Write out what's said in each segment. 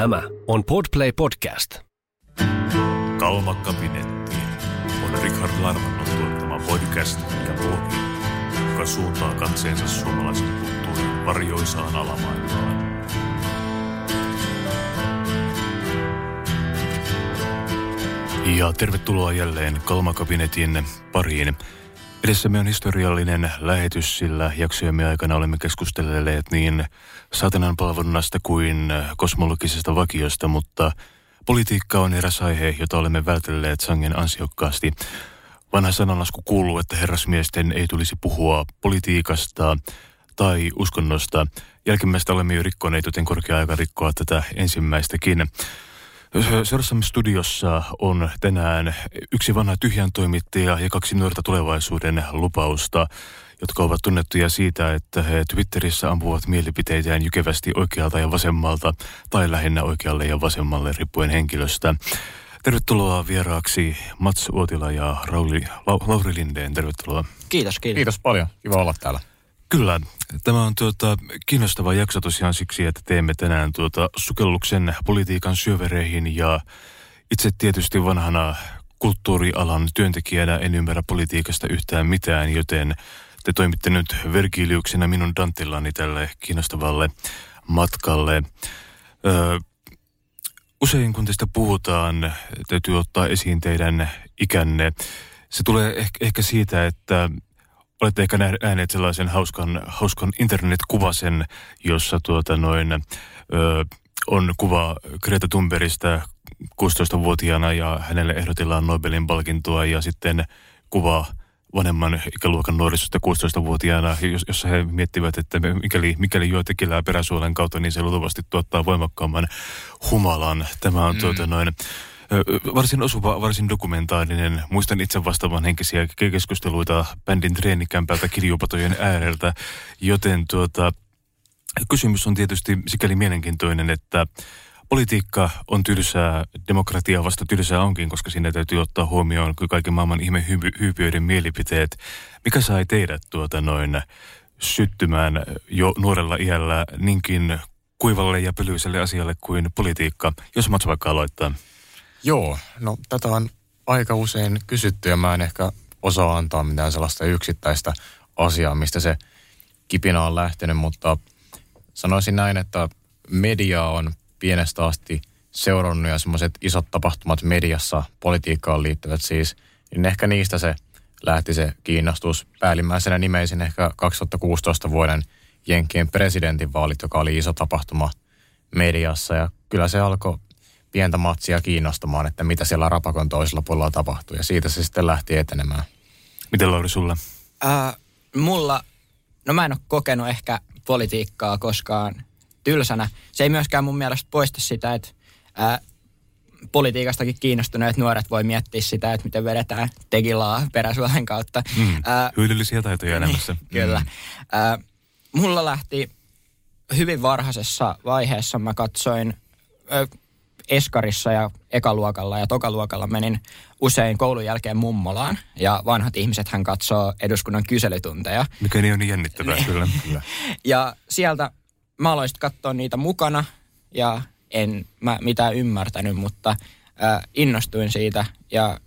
Tämä on Podplay Podcast. Kalmakabinetti on Richard Larmannon tuottama podcast, mikä pohjii, joka suuntaa katseensa suomalaisen kulttuurin varjoisaan alamaailmaan. Ja tervetuloa jälleen Kalmakabinetin pariin. Edessämme on historiallinen lähetys, sillä jaksojemme aikana olemme keskustelleet niin satanan palvonnasta kuin kosmologisesta vakiosta, mutta politiikka on eräs aihe, jota olemme vältelleet sangen ansiokkaasti. Vanha sananlasku kuuluu, että herrasmiesten ei tulisi puhua politiikasta tai uskonnosta. Jälkimmäistä olemme jo rikkoneet, joten korkea aika rikkoa tätä ensimmäistäkin. Seuraavamme studiossa on tänään yksi vanha tyhjän toimittaja ja kaksi nuorta tulevaisuuden lupausta, jotka ovat tunnettuja siitä, että he Twitterissä ampuvat mielipiteitään jykevästi oikealta ja vasemmalta tai lähinnä oikealle ja vasemmalle riippuen henkilöstä. Tervetuloa vieraaksi Mats Uotila ja Rauli, Lauri Lindeen. Tervetuloa. Kiitos, kiitos. Kiitos paljon. Kiva olla täällä. Kyllä. Tämä on tuota, kiinnostava jakso tosiaan siksi, että teemme tänään tuota, sukelluksen politiikan syövereihin ja itse tietysti vanhana kulttuurialan työntekijänä en ymmärrä politiikasta yhtään mitään, joten te toimitte nyt verkiiliuksena minun dantillani tälle kiinnostavalle matkalle. Ö, usein kun tästä puhutaan, täytyy ottaa esiin teidän ikänne. Se tulee ehkä, ehkä siitä, että olette ehkä nähneet sellaisen hauskan, hauskan internetkuvasen, jossa tuota noin, ö, on kuva Greta Thunbergistä 16-vuotiaana ja hänelle ehdotellaan Nobelin palkintoa ja sitten kuva vanhemman ikäluokan nuorisosta 16-vuotiaana, jossa he miettivät, että mikäli, mikäli juo tekilää peräsuolen kautta, niin se luultavasti tuottaa voimakkaamman humalan. Tämä on mm. tuota noin varsin osuva, varsin dokumentaarinen. Muistan itse vastaavan henkisiä keskusteluita bändin treenikämpältä kirjupatojen ääreltä, joten tuota, kysymys on tietysti sikäli mielenkiintoinen, että politiikka on tylsää, demokratia vasta tylsää onkin, koska siinä täytyy ottaa huomioon kaiken maailman ihme hyypiöiden mielipiteet. Mikä sai teidät tuota noin syttymään jo nuorella iällä niinkin kuivalle ja pölyiselle asialle kuin politiikka, jos Mats vaikka aloittaa? Joo, no tätä on aika usein kysytty ja mä en ehkä osaa antaa mitään sellaista yksittäistä asiaa, mistä se kipinä on lähtenyt, mutta sanoisin näin, että media on pienestä asti seurannut ja semmoiset isot tapahtumat mediassa, politiikkaan liittyvät siis, niin ehkä niistä se lähti se kiinnostus. Päällimmäisenä nimeisin ehkä 2016 vuoden Jenkkien presidentinvaalit, joka oli iso tapahtuma mediassa ja kyllä se alkoi pientä matsia kiinnostamaan, että mitä siellä rapakon toisella puolella tapahtuu. Ja siitä se sitten lähti etenemään. Miten Lauri sulla? Äh, mulla, no mä en ole kokenut ehkä politiikkaa koskaan tylsänä. Se ei myöskään mun mielestä poista sitä, että äh, politiikastakin kiinnostuneet nuoret voi miettiä sitä, että miten vedetään tegilaa peräsuolen kautta. Mm, äh, hyödyllisiä taitoja elämässä. Kyllä. Mm. Äh, mulla lähti hyvin varhaisessa vaiheessa, mä katsoin äh, eskarissa ja ekaluokalla ja tokaluokalla menin usein koulun jälkeen mummolaan. Ja vanhat ihmiset hän katsoo eduskunnan kyselytunteja. Mikä niin on niin jännittävää, kyllä. kyllä. ja sieltä mä aloin katsoa niitä mukana ja en mä mitään ymmärtänyt, mutta äh, innostuin siitä ja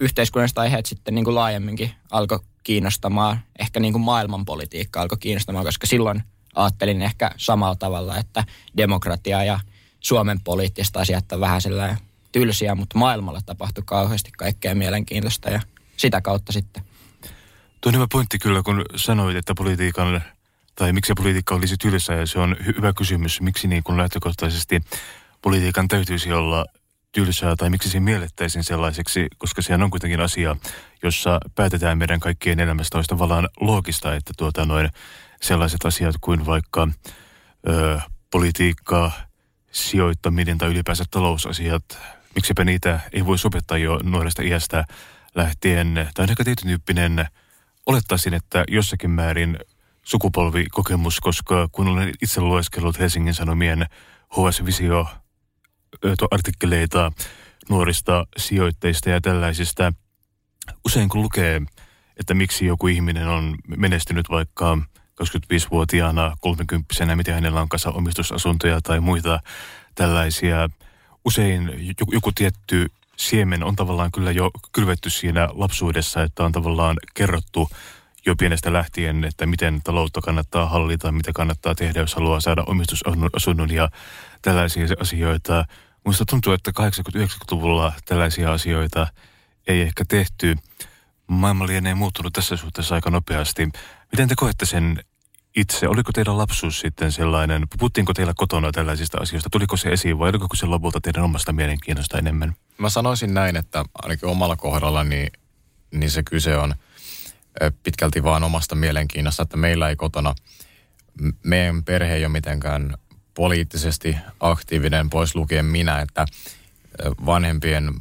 yhteiskunnalliset aiheet sitten niin kuin laajemminkin alkoi kiinnostamaan, ehkä niin kuin maailmanpolitiikka alkoi kiinnostamaan, koska silloin ajattelin ehkä samalla tavalla, että demokratia ja Suomen poliittiset asiat on vähän sellainen tylsiä, mutta maailmalla tapahtui kauheasti kaikkea mielenkiintoista ja sitä kautta sitten. Tuo on hyvä pointti kyllä, kun sanoit, että politiikan, tai miksi politiikka olisi tylsää, ja se on hyvä kysymys, miksi niin kuin lähtökohtaisesti politiikan täytyisi olla tylsää, tai miksi se miellettäisiin sellaiseksi, koska se on kuitenkin asia, jossa päätetään meidän kaikkien elämästä, olisi tavallaan loogista, että tuota noin sellaiset asiat kuin vaikka ö, politiikka, sijoittaminen tai ylipäänsä talousasiat, miksipä niitä ei voi sopettaa jo nuoresta iästä lähtien. Tai on aika tietyn tyyppinen, olettaisin, että jossakin määrin sukupolvikokemus, koska kun olen itse lueskellut Helsingin Sanomien HS-visio artikkeleita nuorista sijoitteista ja tällaisista, usein kun lukee, että miksi joku ihminen on menestynyt vaikka 25-vuotiaana, 30 miten hänellä on kanssa omistusasuntoja tai muita tällaisia. Usein joku, joku tietty siemen on tavallaan kyllä jo kylvetty siinä lapsuudessa, että on tavallaan kerrottu jo pienestä lähtien, että miten taloutta kannattaa hallita, mitä kannattaa tehdä, jos haluaa saada omistusasunnon ja tällaisia asioita. Minusta tuntuu, että 80-90-luvulla tällaisia asioita ei ehkä tehty. Maailma lienee muuttunut tässä suhteessa aika nopeasti. Miten te koette sen itse? Oliko teidän lapsuus sitten sellainen, puhuttiinko teillä kotona tällaisista asioista? Tuliko se esiin vai oliko se lopulta teidän omasta mielenkiinnosta enemmän? Mä sanoisin näin, että ainakin omalla kohdalla niin, niin se kyse on pitkälti vaan omasta mielenkiinnosta, että meillä ei kotona, meidän perhe ei ole mitenkään poliittisesti aktiivinen, pois lukien minä, että vanhempien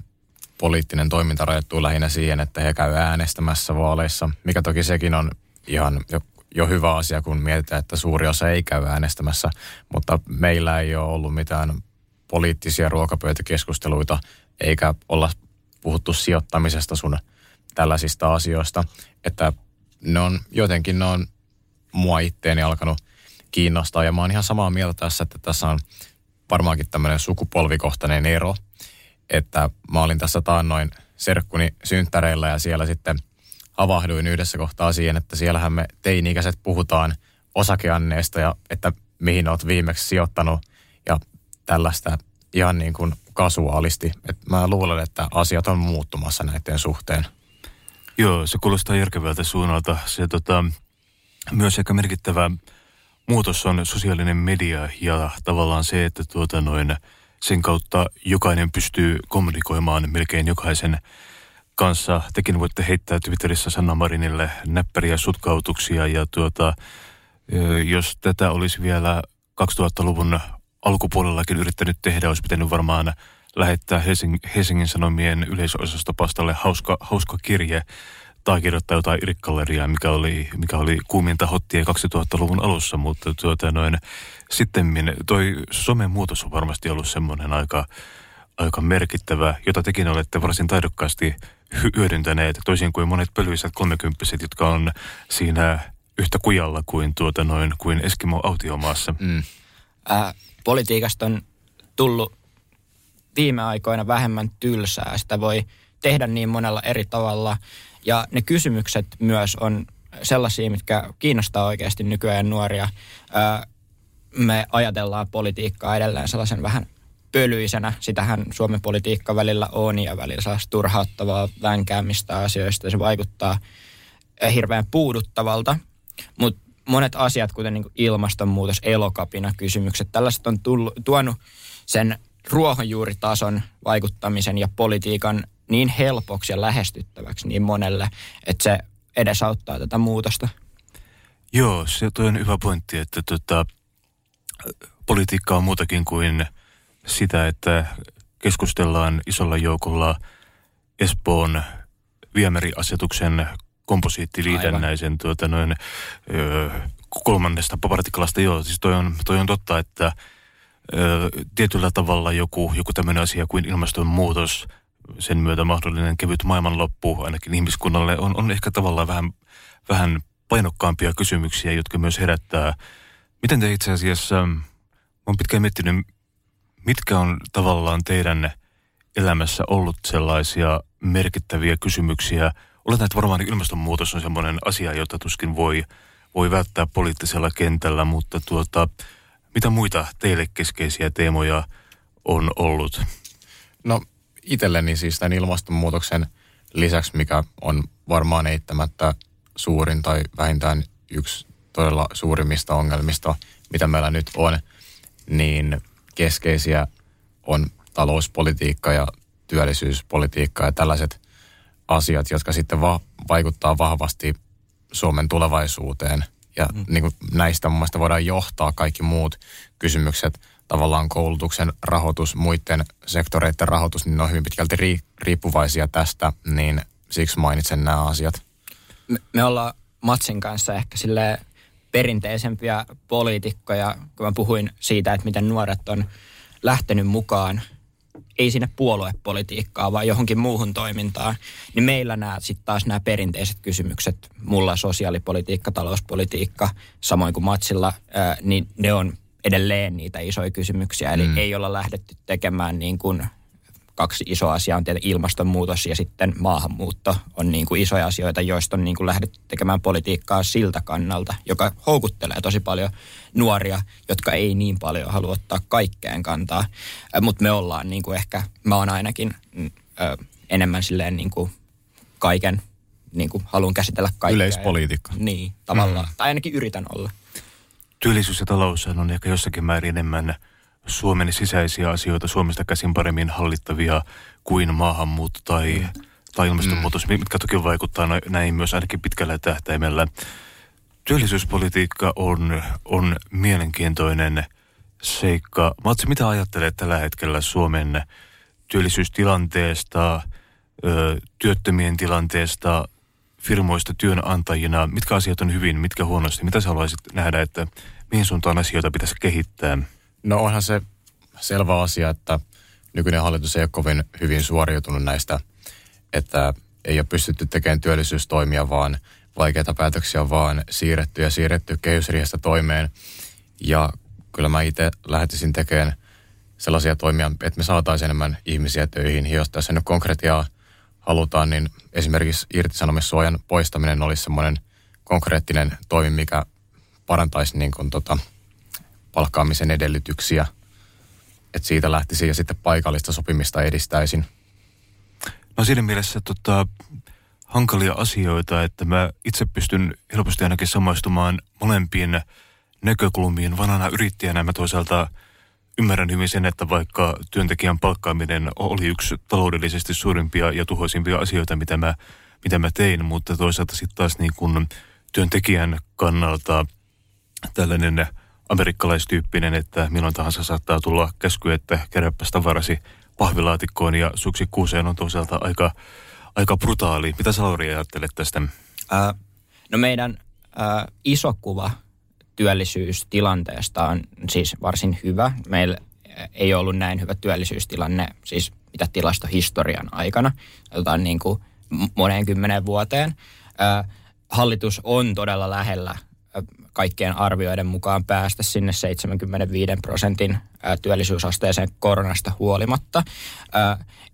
poliittinen toiminta rajoittuu lähinnä siihen, että he käy äänestämässä vaaleissa, mikä toki sekin on ihan jo, jo hyvä asia, kun mietitään, että suuri osa ei käy äänestämässä, mutta meillä ei ole ollut mitään poliittisia ruokapöytäkeskusteluita, eikä olla puhuttu sijoittamisesta sun tällaisista asioista, että ne on jotenkin ne on mua itteeni alkanut kiinnostaa ja mä oon ihan samaa mieltä tässä, että tässä on varmaankin tämmöinen sukupolvikohtainen ero, että mä olin tässä taannoin serkkuni synttäreillä ja siellä sitten havahduin yhdessä kohtaa siihen, että siellähän me teini-ikäiset puhutaan osakeanneesta ja että mihin oot viimeksi sijoittanut ja tällaista ihan niin kuin kasuaalisti. Et mä luulen, että asiat on muuttumassa näiden suhteen. Joo, se kuulostaa järkevältä suunnalta. Se tota, myös aika merkittävä muutos on sosiaalinen media ja tavallaan se, että tuota noin, sen kautta jokainen pystyy kommunikoimaan melkein jokaisen kanssa. Tekin voitte heittää Twitterissä Sanna Marinille näppäriä sutkautuksia ja tuota, jos tätä olisi vielä 2000-luvun alkupuolellakin yrittänyt tehdä, olisi pitänyt varmaan lähettää Helsingin, Helsingin Sanomien yleisöosastopastalle hauska, hauska kirje tai kirjoittaa jotain irikkalleriaa, mikä oli, mikä oli kuuminta hottia 2000-luvun alussa, mutta tuota noin, sitten toi somen muutos on varmasti ollut semmoinen aika, aika merkittävä, jota tekin olette varsin taidokkaasti hyödyntäneet, toisin kuin monet pölyisät kolmekymppiset, jotka on siinä yhtä kujalla kuin, tuota noin, kuin Eskimo autiomaassa. Mm. Äh, politiikasta on tullut viime aikoina vähemmän tylsää. Sitä voi tehdä niin monella eri tavalla. Ja ne kysymykset myös on sellaisia, mitkä kiinnostaa oikeasti nykyään nuoria. Me ajatellaan politiikkaa edelleen sellaisen vähän pölyisenä. Sitähän Suomen politiikka välillä on ja välillä sellaista turhauttavaa vänkäämistä asioista. Se vaikuttaa hirveän puuduttavalta. Mutta monet asiat, kuten niin ilmastonmuutos, elokapina kysymykset, tällaiset on tullut, tuonut sen ruohonjuuritason vaikuttamisen ja politiikan niin helpoksi ja lähestyttäväksi niin monelle, että se edesauttaa tätä muutosta. Joo, se on hyvä pointti, että tota, politiikka on muutakin kuin sitä, että keskustellaan isolla joukolla Espoon viemäriasetuksen komposiittiliitännäisen tuota, noin, ö, kolmannesta partikalasta. Joo, siis toi on, toi on totta, että tietyllä tavalla joku, joku tämmöinen asia kuin ilmastonmuutos, sen myötä mahdollinen kevyt maailmanloppu ainakin ihmiskunnalle on, on ehkä tavallaan vähän, vähän painokkaampia kysymyksiä, jotka myös herättää. Miten te itse asiassa, olen pitkään miettinyt, mitkä on tavallaan teidän elämässä ollut sellaisia merkittäviä kysymyksiä? Oletan, että varmaan ilmastonmuutos on sellainen asia, jota tuskin voi, voi välttää poliittisella kentällä, mutta tuota, mitä muita teille keskeisiä teemoja on ollut? No itselleni siis tämän ilmastonmuutoksen lisäksi, mikä on varmaan eittämättä suurin tai vähintään yksi todella suurimmista ongelmista, mitä meillä nyt on, niin keskeisiä on talouspolitiikka ja työllisyyspolitiikka ja tällaiset asiat, jotka sitten va- vaikuttaa vahvasti Suomen tulevaisuuteen – ja mm. niin kuin näistä mun mielestä voidaan johtaa kaikki muut kysymykset, tavallaan koulutuksen rahoitus, muiden sektoreiden rahoitus, niin ne on hyvin pitkälti riippuvaisia tästä, niin siksi mainitsen nämä asiat. Me, me ollaan Matsin kanssa ehkä sille perinteisempiä poliitikkoja, kun mä puhuin siitä, että miten nuoret on lähtenyt mukaan ei sinne puoluepolitiikkaa, vaan johonkin muuhun toimintaan, niin meillä nämä sitten taas nämä perinteiset kysymykset, mulla sosiaalipolitiikka, talouspolitiikka, samoin kuin Matsilla, ää, niin ne on edelleen niitä isoja kysymyksiä. Eli mm. ei olla lähdetty tekemään niin kuin kaksi isoa asiaa on tietenkin ilmastonmuutos ja sitten maahanmuutto on niin kuin isoja asioita, joista on niin kuin lähdetty tekemään politiikkaa siltä kannalta, joka houkuttelee tosi paljon nuoria, jotka ei niin paljon halua ottaa kaikkeen kantaa. Mutta me ollaan niin kuin ehkä, mä oon ainakin ö, enemmän silleen niin kuin kaiken, niin kuin haluan käsitellä kaikkea. Yleispolitiikka. Niin, tavallaan. Mm. Tai ainakin yritän olla. Työllisyys ja talous on ehkä jossakin määrin enemmän Suomen sisäisiä asioita Suomesta käsin paremmin hallittavia kuin maahanmuutto tai, mm. tai ilmastonmuutos, mm. mitkä toki vaikuttaa näin myös ainakin pitkällä tähtäimellä. Työllisyyspolitiikka on, on mielenkiintoinen seikka. Matsi, mitä ajattelet tällä hetkellä Suomen työllisyystilanteesta, työttömien tilanteesta, firmoista työnantajina? Mitkä asiat on hyvin, mitkä huonosti? Mitä sä haluaisit nähdä, että mihin suuntaan asioita pitäisi kehittää? No onhan se selvä asia, että nykyinen hallitus ei ole kovin hyvin suoriutunut näistä, että ei ole pystytty tekemään työllisyystoimia, vaan vaikeita päätöksiä vaan siirretty ja siirretty kehysriihestä toimeen. Ja kyllä mä itse lähtisin tekemään sellaisia toimia, että me saataisiin enemmän ihmisiä töihin. Jos tässä nyt konkretiaa halutaan, niin esimerkiksi irtisanomissuojan poistaminen olisi semmoinen konkreettinen toimi, mikä parantaisi niin kuin tota, palkkaamisen edellytyksiä. Että siitä lähtisin ja sitten paikallista sopimista edistäisin. No siinä mielessä tota, hankalia asioita, että mä itse pystyn helposti ainakin samaistumaan molempien näkökulmiin. Vanhana yrittäjänä mä toisaalta ymmärrän hyvin sen, että vaikka työntekijän palkkaaminen oli yksi taloudellisesti suurimpia ja tuhoisimpia asioita, mitä mä, mitä mä tein, mutta toisaalta sitten taas niin kun työntekijän kannalta tällainen amerikkalaistyyppinen, että milloin tahansa saattaa tulla käsky, että keräpäs tavarasi pahvilaatikkoon ja suksi kuuseen on toisaalta aika, aika brutaali. Mitä sä Lauri ajattelet tästä? Ää, no meidän ää, iso kuva työllisyystilanteesta on siis varsin hyvä. Meillä ei ollut näin hyvä työllisyystilanne siis mitä tilastohistorian aikana, otetaan niin kuin moneen kymmenen vuoteen. Hallitus on todella lähellä kaikkien arvioiden mukaan päästä sinne 75 prosentin työllisyysasteeseen koronasta huolimatta.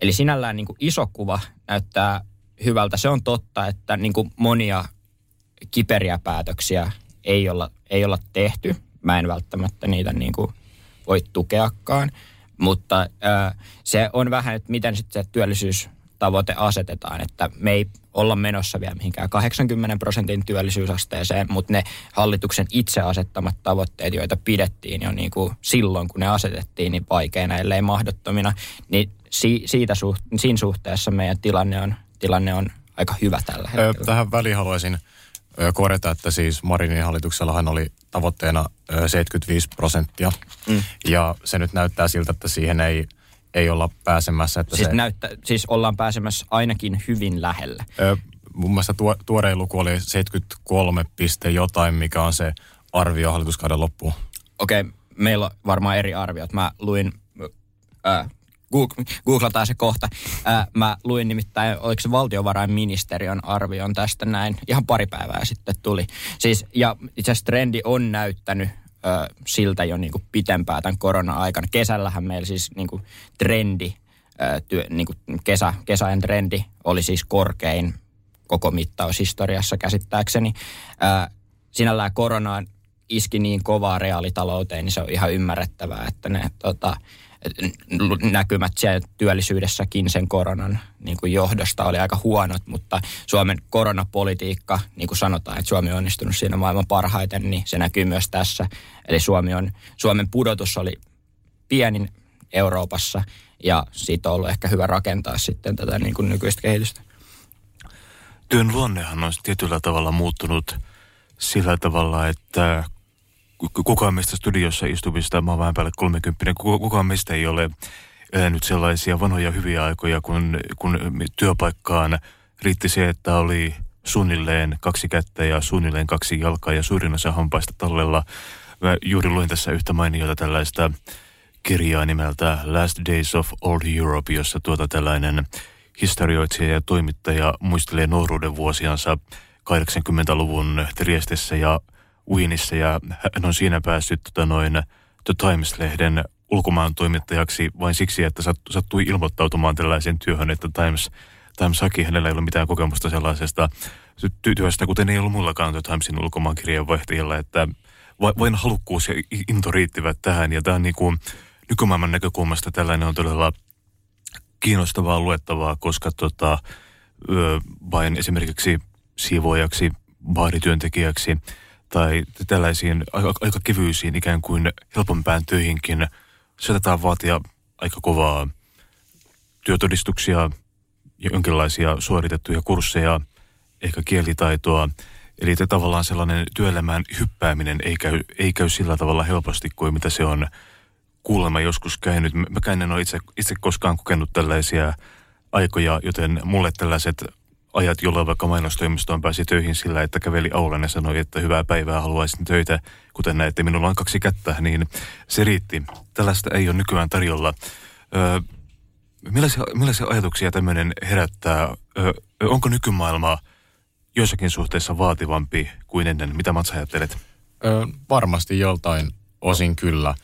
Eli sinällään niin kuin iso kuva näyttää hyvältä. Se on totta, että niin kuin monia kiperiä päätöksiä ei olla, ei olla tehty. Mä en välttämättä niitä niin kuin voi tukeakaan, mutta se on vähän, että miten sitten se työllisyys tavoite asetetaan, että me ei olla menossa vielä mihinkään 80 prosentin työllisyysasteeseen, mutta ne hallituksen itse asettamat tavoitteet, joita pidettiin jo niin kuin silloin, kun ne asetettiin, niin vaikeina, ellei mahdottomina, niin si- siitä suht- siinä suhteessa meidän tilanne on, tilanne on aika hyvä tällä hetkellä. Tähän väliin haluaisin korjata, että siis Marinin hallituksellahan oli tavoitteena 75 prosenttia. Mm. Ja se nyt näyttää siltä, että siihen ei ei olla pääsemässä. Että siis, se, näyttä, siis ollaan pääsemässä ainakin hyvin lähellä. Ö, mun mielestä tuo, tuorein luku oli 73 piste jotain, mikä on se arvio hallituskauden loppuun. Okei, okay, meillä on varmaan eri arviot. Mä luin, äh, googlataan se kohta. Mä luin nimittäin, oliko se valtiovarainministeriön arvion tästä näin, ihan pari päivää sitten tuli. Siis, ja itse asiassa trendi on näyttänyt ö, siltä jo niin kuin tämän korona-aikana. Kesällähän meillä siis niin kuin trendi, ö, työ, niin kuin kesä, kesäjen trendi oli siis korkein koko mittaushistoriassa käsittääkseni. Ö, sinällään koronaan iski niin kovaa reaalitalouteen, niin se on ihan ymmärrettävää, että ne tota, näkymät siellä työllisyydessäkin sen koronan niin kuin johdosta oli aika huonot, mutta Suomen koronapolitiikka, niin kuin sanotaan, että Suomi on onnistunut siinä maailman parhaiten, niin se näkyy myös tässä. Eli Suomi on, Suomen pudotus oli pienin Euroopassa ja siitä on ollut ehkä hyvä rakentaa sitten tätä niin kuin nykyistä kehitystä. Työn luonnehan on tietyllä tavalla muuttunut sillä tavalla, että kukaan meistä studiossa istuvista, mä oon vähän päälle 30, kukaan meistä ei ole elänyt sellaisia vanhoja hyviä aikoja, kun, kun työpaikkaan riitti se, että oli suunnilleen kaksi kättä ja suunnilleen kaksi jalkaa ja suurin osa hampaista tallella. Mä juuri luin tässä yhtä mainiota tällaista kirjaa nimeltä Last Days of Old Europe, jossa tuota tällainen historioitsija ja toimittaja muistelee nuoruuden vuosiansa 80-luvun Triestessä ja Wienissä ja hän on siinä päässyt tota noin The Times-lehden ulkomaan toimittajaksi vain siksi, että sattui ilmoittautumaan tällaisen työhön, että Times, Times haki. Hänellä ei ollut mitään kokemusta sellaisesta työstä, kuten ei ollut mullakaan The Timesin ulkomaan kirjeenvaihtajilla, että vain halukkuus ja into riittivät tähän. Ja tämä on niin kuin, nykymaailman näkökulmasta tällainen on todella kiinnostavaa luettavaa, koska tota, vain esimerkiksi siivoajaksi, baarityöntekijäksi tai tällaisiin aika, aika kevyisiin ikään kuin helpompään töihinkin saatetaan vaatia aika kovaa työtodistuksia, jonkinlaisia suoritettuja kursseja, ehkä kielitaitoa. Eli tavallaan sellainen työelämään hyppääminen ei käy, ei käy sillä tavalla helposti kuin mitä se on kuulemma joskus käynyt. Mä en ole itse, itse koskaan kokenut tällaisia aikoja, joten mulle tällaiset ajat, jolloin vaikka mainostoimistoon pääsi töihin sillä, että käveli aulan ja sanoi, että hyvää päivää, haluaisin töitä, kuten näette, minulla on kaksi kättä, niin se riitti. Tällaista ei ole nykyään tarjolla. Öö, millaisia, millaisia ajatuksia tämmöinen herättää? Öö, onko nykymaailma joissakin suhteessa vaativampi kuin ennen? Mitä Mats ajattelet? Öö, varmasti joltain osin kyllä.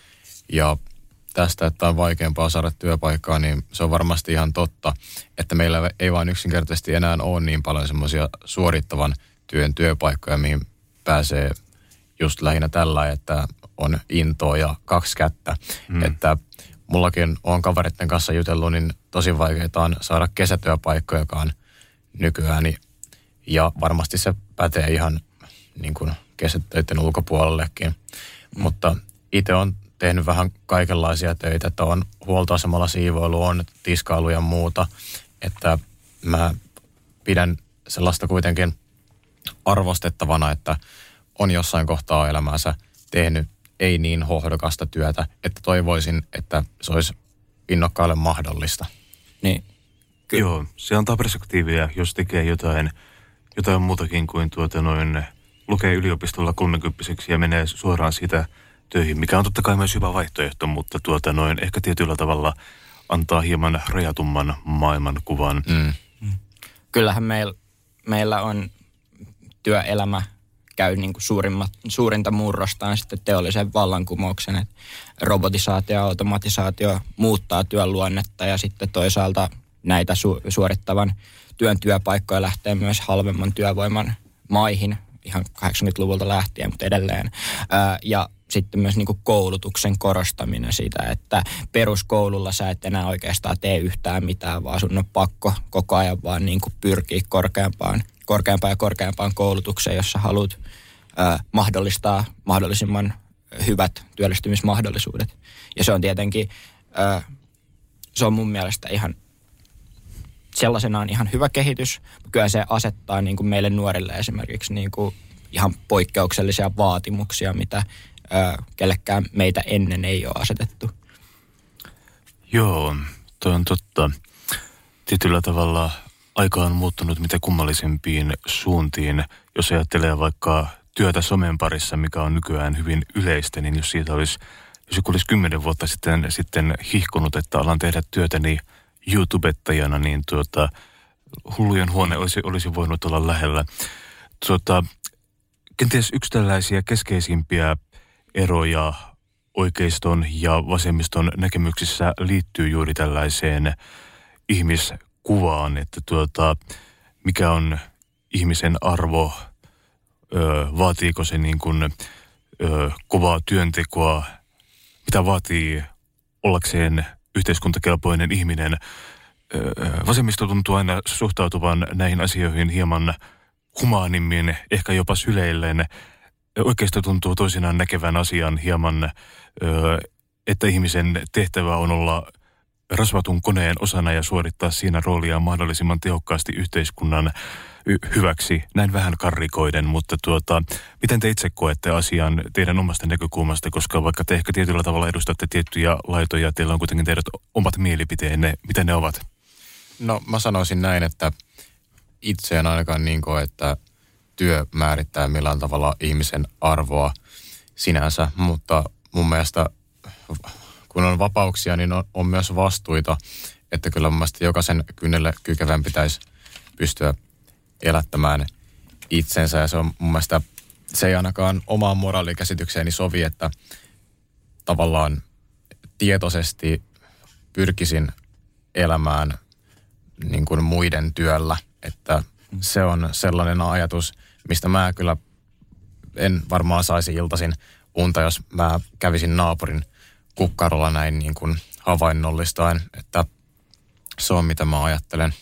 Ja tästä, että on vaikeampaa saada työpaikkaa, niin se on varmasti ihan totta, että meillä ei vain yksinkertaisesti enää ole niin paljon semmoisia suorittavan työn työpaikkoja, mihin pääsee just lähinnä tällä, että on intoa ja kaksi kättä. Mm. Että mullakin on kaveritten kanssa jutellut, niin tosi vaikeaa on saada kesätyöpaikkojakaan nykyään. Ja varmasti se pätee ihan niin kuin kesätöiden ulkopuolellekin. Mm. Mutta itse on tehnyt vähän kaikenlaisia töitä, että on huoltoasemalla siivoilu, on tiskailu ja muuta. Että mä pidän sellaista kuitenkin arvostettavana, että on jossain kohtaa elämäänsä tehnyt ei niin hohdokasta työtä, että toivoisin, että se olisi innokkaalle mahdollista. Niin. Ky- Joo, se antaa perspektiiviä, jos tekee jotain, jotain muutakin kuin tuota noin, lukee yliopistolla kolmekymppiseksi ja menee suoraan siitä – töihin, mikä on totta kai myös hyvä vaihtoehto, mutta tuota noin ehkä tietyllä tavalla antaa hieman rajatumman maailmankuvan. Mm. Kyllähän meil, meillä on työelämä käy niin kuin suurimmat, suurinta murrostaan sitten teollisen vallankumouksen, että robotisaatio ja automatisaatio muuttaa työn luonnetta ja sitten toisaalta näitä su- suorittavan työn työpaikkoja lähtee myös halvemman työvoiman maihin ihan 80-luvulta lähtien, mutta edelleen. Ja sitten myös niin koulutuksen korostaminen siitä, että peruskoululla sä et enää oikeastaan tee yhtään mitään, vaan sun on pakko koko ajan vaan niin pyrkiä korkeampaan, korkeampaan ja korkeampaan koulutukseen, jossa haluat mahdollistaa mahdollisimman hyvät työllistymismahdollisuudet. Ja se on tietenkin, se on mun mielestä ihan sellaisenaan ihan hyvä kehitys. Kyllä se asettaa niin kuin meille nuorille esimerkiksi niin kuin ihan poikkeuksellisia vaatimuksia, mitä ö, kellekään meitä ennen ei ole asetettu. Joo, toi on totta. Tietyllä tavalla aika on muuttunut mitä kummallisempiin suuntiin. Jos ajattelee vaikka työtä somen parissa, mikä on nykyään hyvin yleistä, niin jos siitä olisi, jos joku olisi kymmenen vuotta sitten, sitten hihkunut, että alan tehdä työtä niin YouTubettajana, niin tuota, hullujen huone olisi, olisi voinut olla lähellä. Tuota, kenties yksi tällaisia keskeisimpiä eroja oikeiston ja vasemmiston näkemyksissä liittyy juuri tällaiseen ihmiskuvaan, että tuota, mikä on ihmisen arvo, ö, vaatiiko se niin kuin, ö, kovaa työntekoa, mitä vaatii ollakseen yhteiskuntakelpoinen ihminen. Vasemmisto tuntuu aina suhtautuvan näihin asioihin hieman humaanimmin, ehkä jopa syleillen. Oikeisto tuntuu toisinaan näkevän asian hieman, että ihmisen tehtävä on olla rasvatun koneen osana ja suorittaa siinä roolia mahdollisimman tehokkaasti yhteiskunnan hyväksi, näin vähän karrikoiden, mutta tuota, miten te itse koette asian teidän omasta näkökulmasta, koska vaikka te ehkä tietyllä tavalla edustatte tiettyjä laitoja, teillä on kuitenkin teidät omat mielipiteenne, mitä ne ovat? No mä sanoisin näin, että itse en ainakaan niin koe, että työ määrittää millään tavalla ihmisen arvoa sinänsä, mutta mun mielestä kun on vapauksia, niin on, on myös vastuita. Että kyllä mun mielestä jokaisen kynnelle kykevän pitäisi pystyä elättämään itsensä. Ja se on mun mielestä, se ei ainakaan omaan moraalikäsitykseeni sovi, että tavallaan tietoisesti pyrkisin elämään niin kuin muiden työllä. Että se on sellainen ajatus, mistä mä kyllä en varmaan saisi iltaisin unta, jos mä kävisin naapurin kukkarolla näin niin kuin havainnollistaen, että se on mitä mä ajattelen.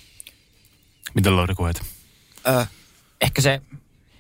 Miten Lauri koet? Öö, ehkä se,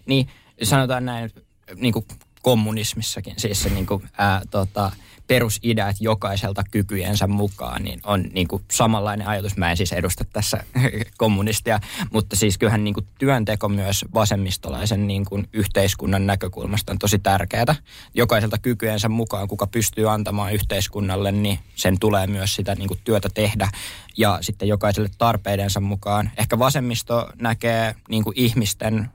niin sanotaan näin, niin kuin kommunismissakin, siis se niin kuin, ää, tota, perusidea, että jokaiselta kykyjensä mukaan, niin on niin kuin samanlainen ajatus. Mä en siis edusta tässä kommunistia, mutta siis kyllähän niin kuin työnteko myös vasemmistolaisen niin kuin yhteiskunnan näkökulmasta on tosi tärkeää. Jokaiselta kykyjensä mukaan, kuka pystyy antamaan yhteiskunnalle, niin sen tulee myös sitä niin kuin työtä tehdä. Ja sitten jokaiselle tarpeidensa mukaan. Ehkä vasemmisto näkee niin kuin ihmisten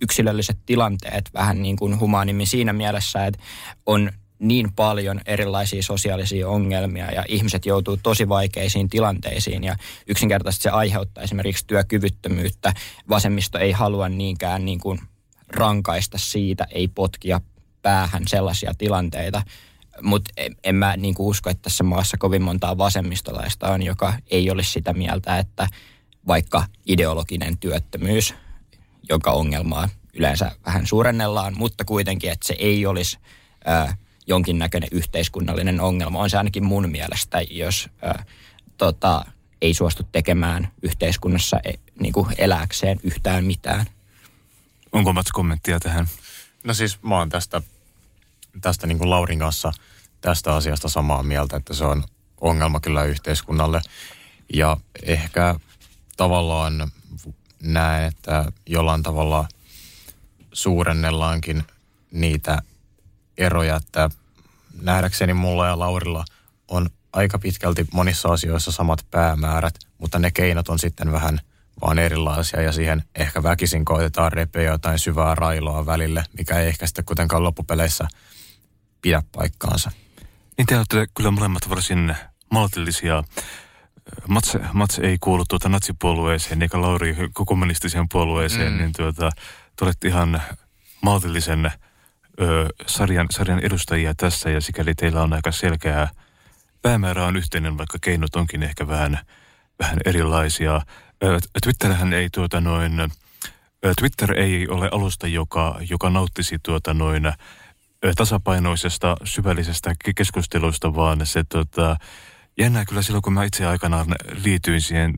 yksilölliset tilanteet vähän niin kuin humaanimmin siinä mielessä, että on niin paljon erilaisia sosiaalisia ongelmia ja ihmiset joutuu tosi vaikeisiin tilanteisiin ja yksinkertaisesti se aiheuttaa esimerkiksi työkyvyttömyyttä. Vasemmisto ei halua niinkään niin kuin rankaista siitä, ei potkia päähän sellaisia tilanteita, mutta en, en mä niin kuin usko, että tässä maassa kovin montaa vasemmistolaista on, joka ei olisi sitä mieltä, että vaikka ideologinen työttömyys, jonka ongelmaa yleensä vähän suurennellaan, mutta kuitenkin, että se ei olisi ää, jonkinnäköinen yhteiskunnallinen ongelma. On se ainakin mun mielestä, jos ää, tota, ei suostu tekemään yhteiskunnassa e, niin kuin eläkseen yhtään mitään. Onko Mats kommenttia tähän? No siis mä oon tästä, tästä niin kuin Laurin kanssa tästä asiasta samaa mieltä, että se on ongelma kyllä yhteiskunnalle. Ja ehkä tavallaan näen, että jollain tavalla suurennellaankin niitä eroja, että nähdäkseni mulla ja Laurilla on aika pitkälti monissa asioissa samat päämäärät, mutta ne keinot on sitten vähän vaan erilaisia ja siihen ehkä väkisin koitetaan repeä jotain syvää railoa välille, mikä ei ehkä sitten kuitenkaan loppupeleissä pidä paikkaansa. Niin te olette kyllä molemmat varsin maltillisia. Mats, Mats ei kuulu tuota natsipuolueeseen eikä Lauri kommunistiseen puolueeseen, mm. niin tuota, te olette ihan maltillisen ö, sarjan, sarjan edustajia tässä ja sikäli teillä on aika selkeää päämäärä on yhteinen, vaikka keinot onkin ehkä vähän, vähän erilaisia. Ö, Twitterhän ei tuota noin, Twitter ei ole alusta, joka, joka nauttisi tuota noin tasapainoisesta, syvällisestä keskustelusta, vaan se tota, jännää kyllä silloin, kun mä itse aikanaan liityin siihen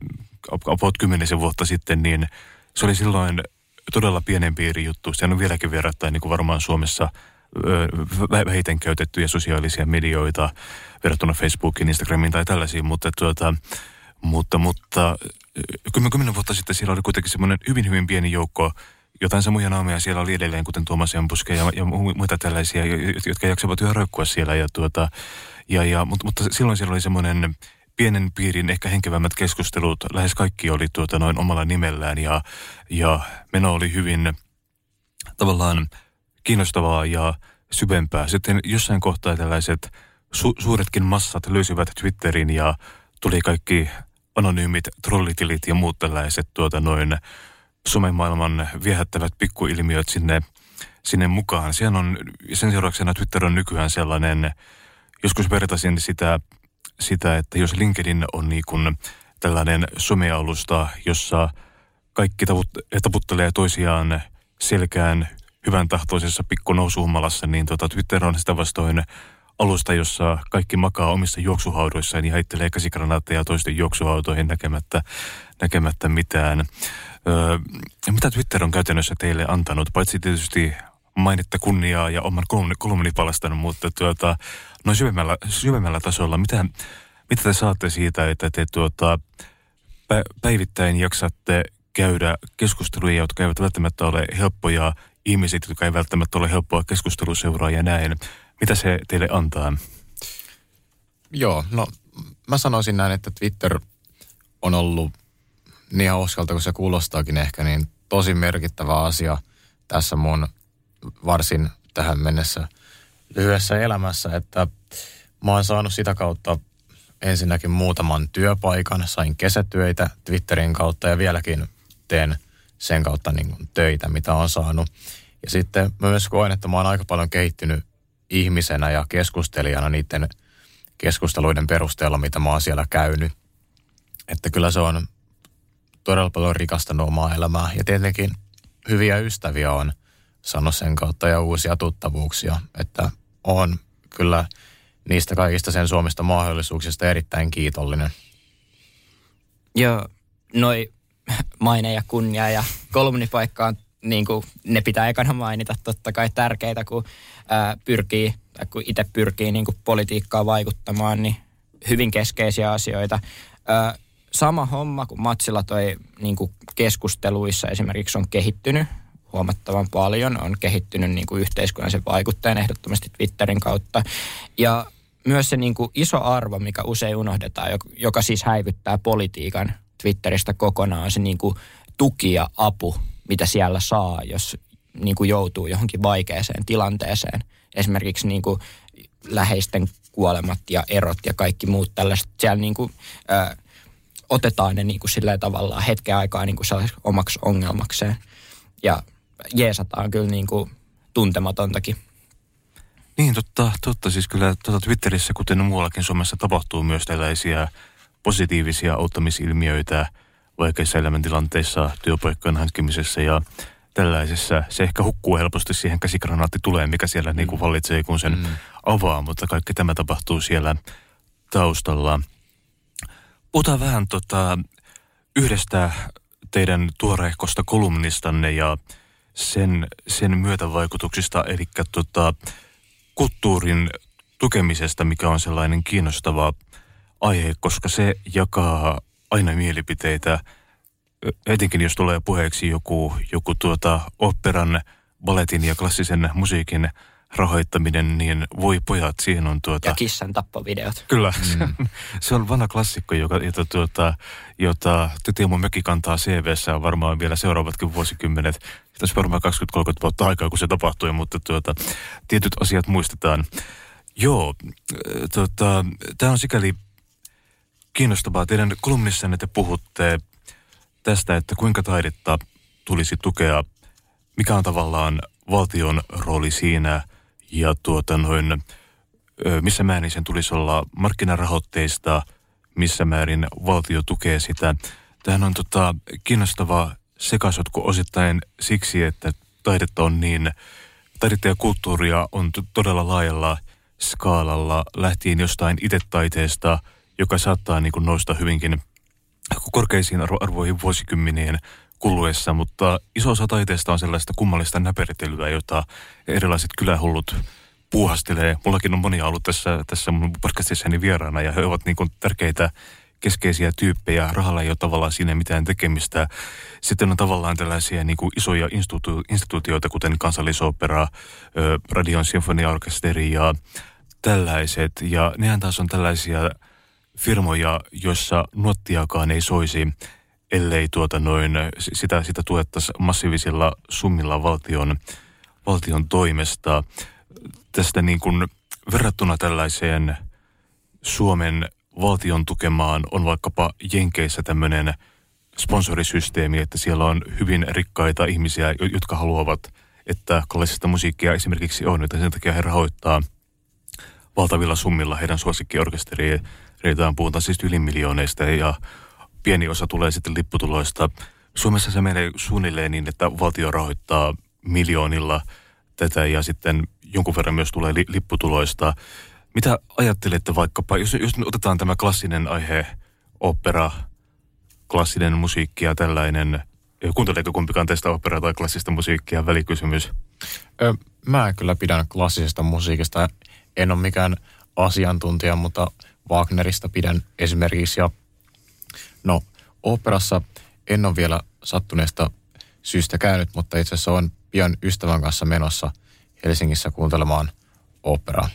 about kymmenisen vuotta sitten, niin se oli silloin todella pienen piirin juttu. Se on vieläkin verrattain niin kuin varmaan Suomessa vähiten käytettyjä sosiaalisia medioita verrattuna Facebookiin, Instagramiin tai tällaisiin, mutta, tuota, mutta, mutta kymmenen vuotta sitten siellä oli kuitenkin semmoinen hyvin, hyvin pieni joukko jotain samoja naameja siellä oli edelleen, kuten Tuomas Jampuske ja, ja muita tällaisia, jotka jaksavat yhä roikkua siellä. Ja tuota, ja, ja, mutta, mutta silloin siellä oli semmoinen pienen piirin ehkä henkevämmät keskustelut, lähes kaikki oli tuota noin omalla nimellään ja, ja meno oli hyvin tavallaan kiinnostavaa ja syvempää. Sitten jossain kohtaa tällaiset su- suuretkin massat löysivät Twitterin ja tuli kaikki anonyymit trollitilit ja muut tällaiset tuota noin somemaailman viehättävät pikkuilmiöt sinne, sinne mukaan. Sen, on, sen seurauksena Twitter on nykyään sellainen, joskus vertaisin sitä sitä, että jos LinkedIn on niin kuin tällainen somealusta, jossa kaikki taputtelee toisiaan selkään hyvän tahtoisessa pikku nousuhummalassa, niin tota Twitter on sitä vastoin alusta, jossa kaikki makaa omissa juoksuhaudoissaan ja heittelee käsikranaatteja toisten juoksuhautoihin näkemättä, näkemättä mitään. Öö, mitä Twitter on käytännössä teille antanut, paitsi tietysti mainetta kunniaa ja oman kolumnipalastanut, mutta tuota, noin syvemmällä, syvemmällä tasolla, mitä, mitä te saatte siitä, että te tuota, päivittäin jaksatte käydä keskusteluja, jotka eivät välttämättä ole helppoja, ihmiset, jotka ei välttämättä ole helppoa keskustelua ja näin. Mitä se teille antaa? Joo, no mä sanoisin näin, että Twitter on ollut niin hauskalta kuin se kuulostaakin ehkä, niin tosi merkittävä asia tässä mun varsin tähän mennessä lyhyessä elämässä, että mä oon saanut sitä kautta ensinnäkin muutaman työpaikan, sain kesätyöitä Twitterin kautta ja vieläkin teen sen kautta niin kuin töitä, mitä on saanut. Ja sitten mä myös koen, että mä oon aika paljon kehittynyt ihmisenä ja keskustelijana niiden keskusteluiden perusteella, mitä mä oon siellä käynyt. Että kyllä se on todella paljon rikastanut omaa elämää. Ja tietenkin hyviä ystäviä on saanut sen kautta ja uusia tuttavuuksia. Että on kyllä niistä kaikista sen Suomesta mahdollisuuksista erittäin kiitollinen. Joo, noi maine ja kunnia ja kolumnipaikka on, niin kuin, ne pitää ekana mainita totta kai tärkeitä, kun ää, pyrkii, tai kun itse pyrkii niin kuin politiikkaa vaikuttamaan, niin hyvin keskeisiä asioita. Ää, sama homma kuin Matsilla toi niin kuin keskusteluissa esimerkiksi on kehittynyt huomattavan paljon, on kehittynyt niin kuin yhteiskunnallisen vaikuttajan ehdottomasti Twitterin kautta. Ja myös se niin kuin iso arvo, mikä usein unohdetaan, joka siis häivyttää politiikan Twitteristä kokonaan, on se niin kuin tuki ja apu, mitä siellä saa, jos niin kuin joutuu johonkin vaikeaseen tilanteeseen. Esimerkiksi niin kuin läheisten kuolemat ja erot ja kaikki muut tällaiset. Siellä niin kuin, ö, otetaan ne niin kuin sillä tavallaan hetken aikaa niin kuin omaksi ongelmakseen. Ja jeesataan kyllä niin kuin tuntematontakin. Niin, totta, totta. Siis kyllä tuota Twitterissä, kuten muuallakin Suomessa, tapahtuu myös tällaisia positiivisia auttamisilmiöitä vaikeissa elämäntilanteissa, työpaikkojen hankkimisessa ja tällaisessa. Se ehkä hukkuu helposti siihen käsikranaatti tulee, mikä siellä mm. niin kuin vallitsee, kun sen mm. avaa, mutta kaikki tämä tapahtuu siellä taustalla. Puhutaan vähän tota, yhdestä teidän tuoreehkosta kolumnistanne ja sen, sen myötävaikutuksista, eli tota, kulttuurin tukemisesta, mikä on sellainen kiinnostava aihe, koska se jakaa aina mielipiteitä, etenkin jos tulee puheeksi joku, joku tuota operan, balletin ja klassisen musiikin rahoittaminen, niin voi pojat, siihen on tuota... Ja kissan tappovideot. Kyllä, mm. se on vanha klassikko, joka, jota, tuota, jota Teemo Möki kantaa CVssä varmaan vielä seuraavatkin vuosikymmenet. Tässä varmaan 20-30 vuotta aikaa, kun se tapahtui, mutta tuota, tietyt asiat muistetaan. Joo, tuota, tämä on sikäli kiinnostavaa. Teidän kolumnissanne te puhutte tästä, että kuinka taidetta tulisi tukea, mikä on tavallaan valtion rooli siinä ja tuota noin, missä määrin sen tulisi olla markkinarahoitteista, missä määrin valtio tukee sitä. Tähän on tota, kiinnostava sekasotku osittain siksi, että taidetta on niin, taidetta ja kulttuuria on t- todella laajalla skaalalla lähtien jostain itetaiteesta, joka saattaa niin kuin nousta hyvinkin korkeisiin arvo- arvoihin vuosikymmenien kuluessa, mutta iso osa taiteesta on sellaista kummallista näpertelyä, jota erilaiset kylähullut puuhastelee. Mullakin on monia ollut tässä, tässä mun podcastissani vieraana ja he ovat niin kuin tärkeitä keskeisiä tyyppejä. Rahalla ei ole tavallaan siinä mitään tekemistä. Sitten on tavallaan tällaisia niin kuin isoja instituutio- instituutioita, kuten kansallisopera, Radion sinfoniaorkesteri ja tällaiset. Ja nehän taas on tällaisia firmoja, joissa nuottiakaan ei soisi, ellei tuota noin, sitä, sitä tuettaisiin massiivisilla summilla valtion, valtion toimesta. Tästä niin kuin verrattuna tällaiseen Suomen valtion tukemaan on vaikkapa Jenkeissä tämmöinen sponsorisysteemi, että siellä on hyvin rikkaita ihmisiä, jotka haluavat, että klassista musiikkia esimerkiksi on, että sen takia he rahoittaa valtavilla summilla heidän suosikkiorkesteriitaan, puhutaan siis yli miljooneista ja pieni osa tulee sitten lipputuloista. Suomessa se menee suunnilleen niin, että valtio rahoittaa miljoonilla tätä ja sitten jonkun verran myös tulee li- lipputuloista. Mitä ajattelette vaikkapa, jos, jos otetaan tämä klassinen aihe, opera, klassinen musiikki ja tällainen, kuunteleeko kumpikaan teistä operaa tai klassista musiikkia, välikysymys? Ö, mä kyllä pidän klassisesta musiikista. En ole mikään asiantuntija, mutta Wagnerista pidän esimerkiksi. Ja no, operassa en ole vielä sattuneesta syystä käynyt, mutta itse asiassa on pian ystävän kanssa menossa Helsingissä kuuntelemaan operaa.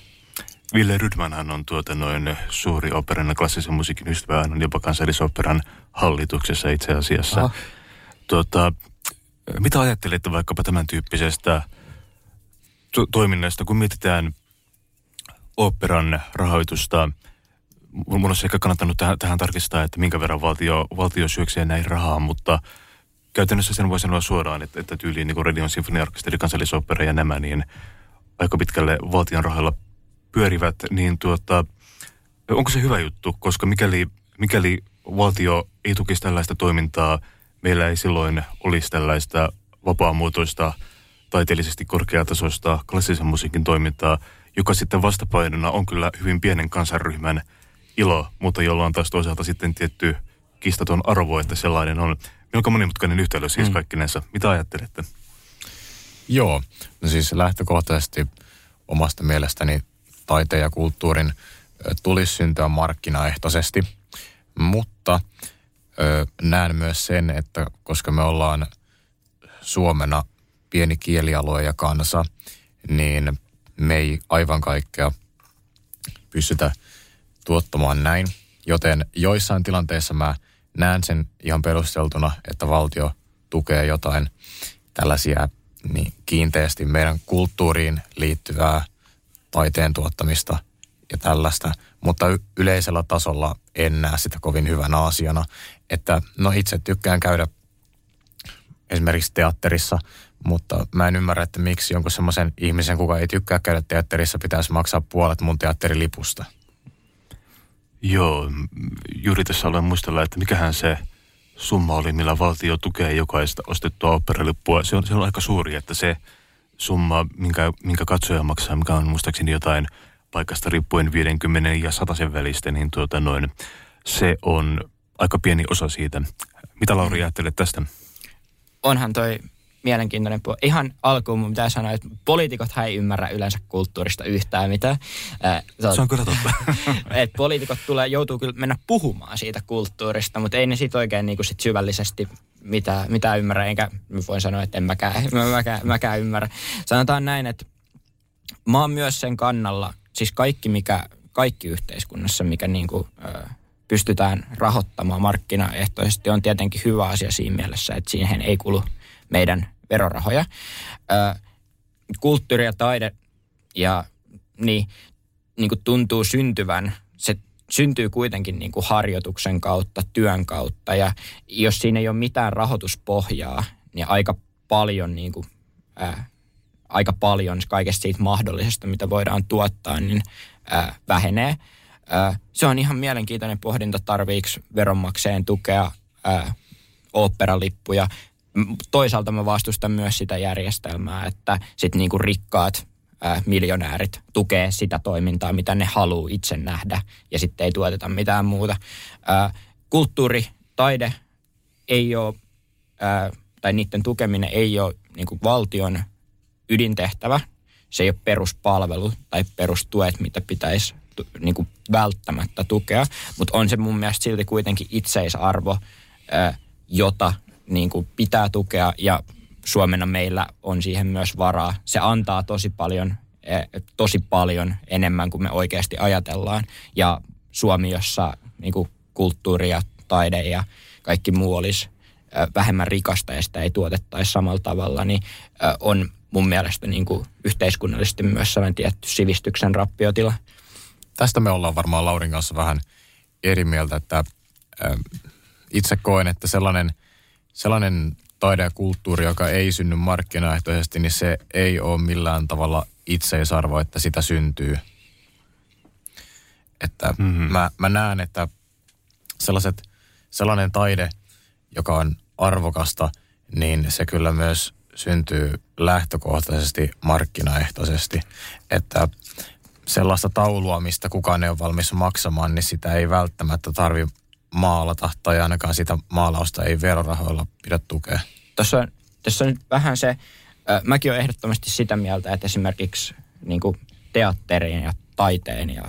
Ville Rydmanhan on tuota noin suuri operan ja klassisen musiikin ystävä. Hän on jopa kansallisoperan hallituksessa itse asiassa. Tuota, mitä ajattelette vaikkapa tämän tyyppisestä to- toiminnasta, kun mietitään oopperan rahoitusta. Mun olisi ehkä kannattanut tähän, tähän tarkistaa, että minkä verran valtio, valtio syöksee näin rahaa, mutta käytännössä sen voi sanoa suoraan, että, että tyyliin niin Radion Sinfoniaorkesteri, kansallisopera ja nämä, niin aika pitkälle valtion rahoilla pyörivät, niin tuota, onko se hyvä juttu, koska mikäli, mikäli valtio ei tukisi tällaista toimintaa, meillä ei silloin olisi tällaista vapaamuotoista, taiteellisesti korkeatasoista klassisen musiikin toimintaa, joka sitten vastapainona on kyllä hyvin pienen kansanryhmän ilo, mutta jolla on taas toisaalta sitten tietty kistaton arvo, että sellainen on. Melko monimutkainen yhtälö siis mm. kaikkinensa. Mitä ajattelette? Joo, no siis lähtökohtaisesti omasta mielestäni taiteen ja kulttuurin tulisi syntyä markkinaehtoisesti, mutta ö, näen myös sen, että koska me ollaan Suomena pieni kielialue ja kansa, niin me ei aivan kaikkea pystytä tuottamaan näin. Joten joissain tilanteissa mä näen sen ihan perusteltuna, että valtio tukee jotain tällaisia niin kiinteästi meidän kulttuuriin liittyvää taiteen tuottamista ja tällaista, mutta yleisellä tasolla en näe sitä kovin hyvänä asiana. Että no itse tykkään käydä esimerkiksi teatterissa, mutta mä en ymmärrä, että miksi jonkun semmoisen ihmisen, kuka ei tykkää käydä teatterissa, pitäisi maksaa puolet mun teatterilipusta. Joo, juuri tässä olen muistella, että mikähän se summa oli, millä valtio tukee jokaista ostettua operalippua. Se on, se on aika suuri, että se summa, minkä, minkä katsoja maksaa, mikä on muistaakseni jotain paikasta riippuen 50 ja 100 välistä, niin tuota noin, se on aika pieni osa siitä. Mitä Lauri ajattelet tästä? Onhan toi mielenkiintoinen puoli. Ihan alkuun mun pitää sanoa, että poliitikot ei ymmärrä yleensä kulttuurista yhtään mitään. Äh, se on kyllä totta. että poliitikot tulee, joutuu kyllä mennä puhumaan siitä kulttuurista, mutta ei ne sit oikein niin sit syvällisesti mitä, mitä ymmärrä, enkä voin sanoa, että en mäkään, mä, mäkään, mäkään ymmärrä. Sanotaan näin, että mä oon myös sen kannalla, siis kaikki, mikä, kaikki yhteiskunnassa, mikä niin kuin, äh, pystytään rahoittamaan markkinaehtoisesti, on tietenkin hyvä asia siinä mielessä, että siihen ei kulu meidän verorahoja. Ö, kulttuuri ja taide ja niin, niin kuin tuntuu syntyvän, se syntyy kuitenkin niin kuin harjoituksen kautta, työn kautta ja jos siinä ei ole mitään rahoituspohjaa, niin aika paljon niin kuin, ää, aika paljon kaikesta siitä mahdollisesta, mitä voidaan tuottaa, niin ää, vähenee. Ää, se on ihan mielenkiintoinen pohdinta, tarviiko veronmaksajien tukea ää, oopperalippuja toisaalta mä vastustan myös sitä järjestelmää, että sitten niinku rikkaat ää, miljonäärit tukee sitä toimintaa, mitä ne haluaa itse nähdä ja sitten ei tuoteta mitään muuta. Ää, kulttuuri, taide ei ole, ää, tai niiden tukeminen ei ole niinku valtion ydintehtävä. Se ei ole peruspalvelu tai perustuet, mitä pitäisi niinku välttämättä tukea, mutta on se mun mielestä silti kuitenkin itseisarvo, jota niin kuin pitää tukea ja Suomena meillä on siihen myös varaa. Se antaa tosi paljon, e, tosi paljon enemmän kuin me oikeasti ajatellaan. Ja Suomi, jossa niin kuin kulttuuri ja taide ja kaikki muu olisi vähemmän rikasta ja sitä ei tuotettaisi samalla tavalla, niin on mun mielestä niin kuin yhteiskunnallisesti myös sellainen tietty sivistyksen rappiotila. Tästä me ollaan varmaan Laurin kanssa vähän eri mieltä, että itse koen, että sellainen – sellainen taide ja kulttuuri, joka ei synny markkinaehtoisesti, niin se ei ole millään tavalla itseisarvo, että sitä syntyy. Että mm-hmm. mä, mä näen, että sellaiset, sellainen taide, joka on arvokasta, niin se kyllä myös syntyy lähtökohtaisesti markkinaehtoisesti. Että sellaista taulua, mistä kukaan ei ole valmis maksamaan, niin sitä ei välttämättä tarvi maalata tai ainakaan sitä maalausta ei verorahoilla pidä tukea. Tuossa on, tässä on vähän se, äh, mäkin olen ehdottomasti sitä mieltä, että esimerkiksi niin kuin teatterien ja taiteen ja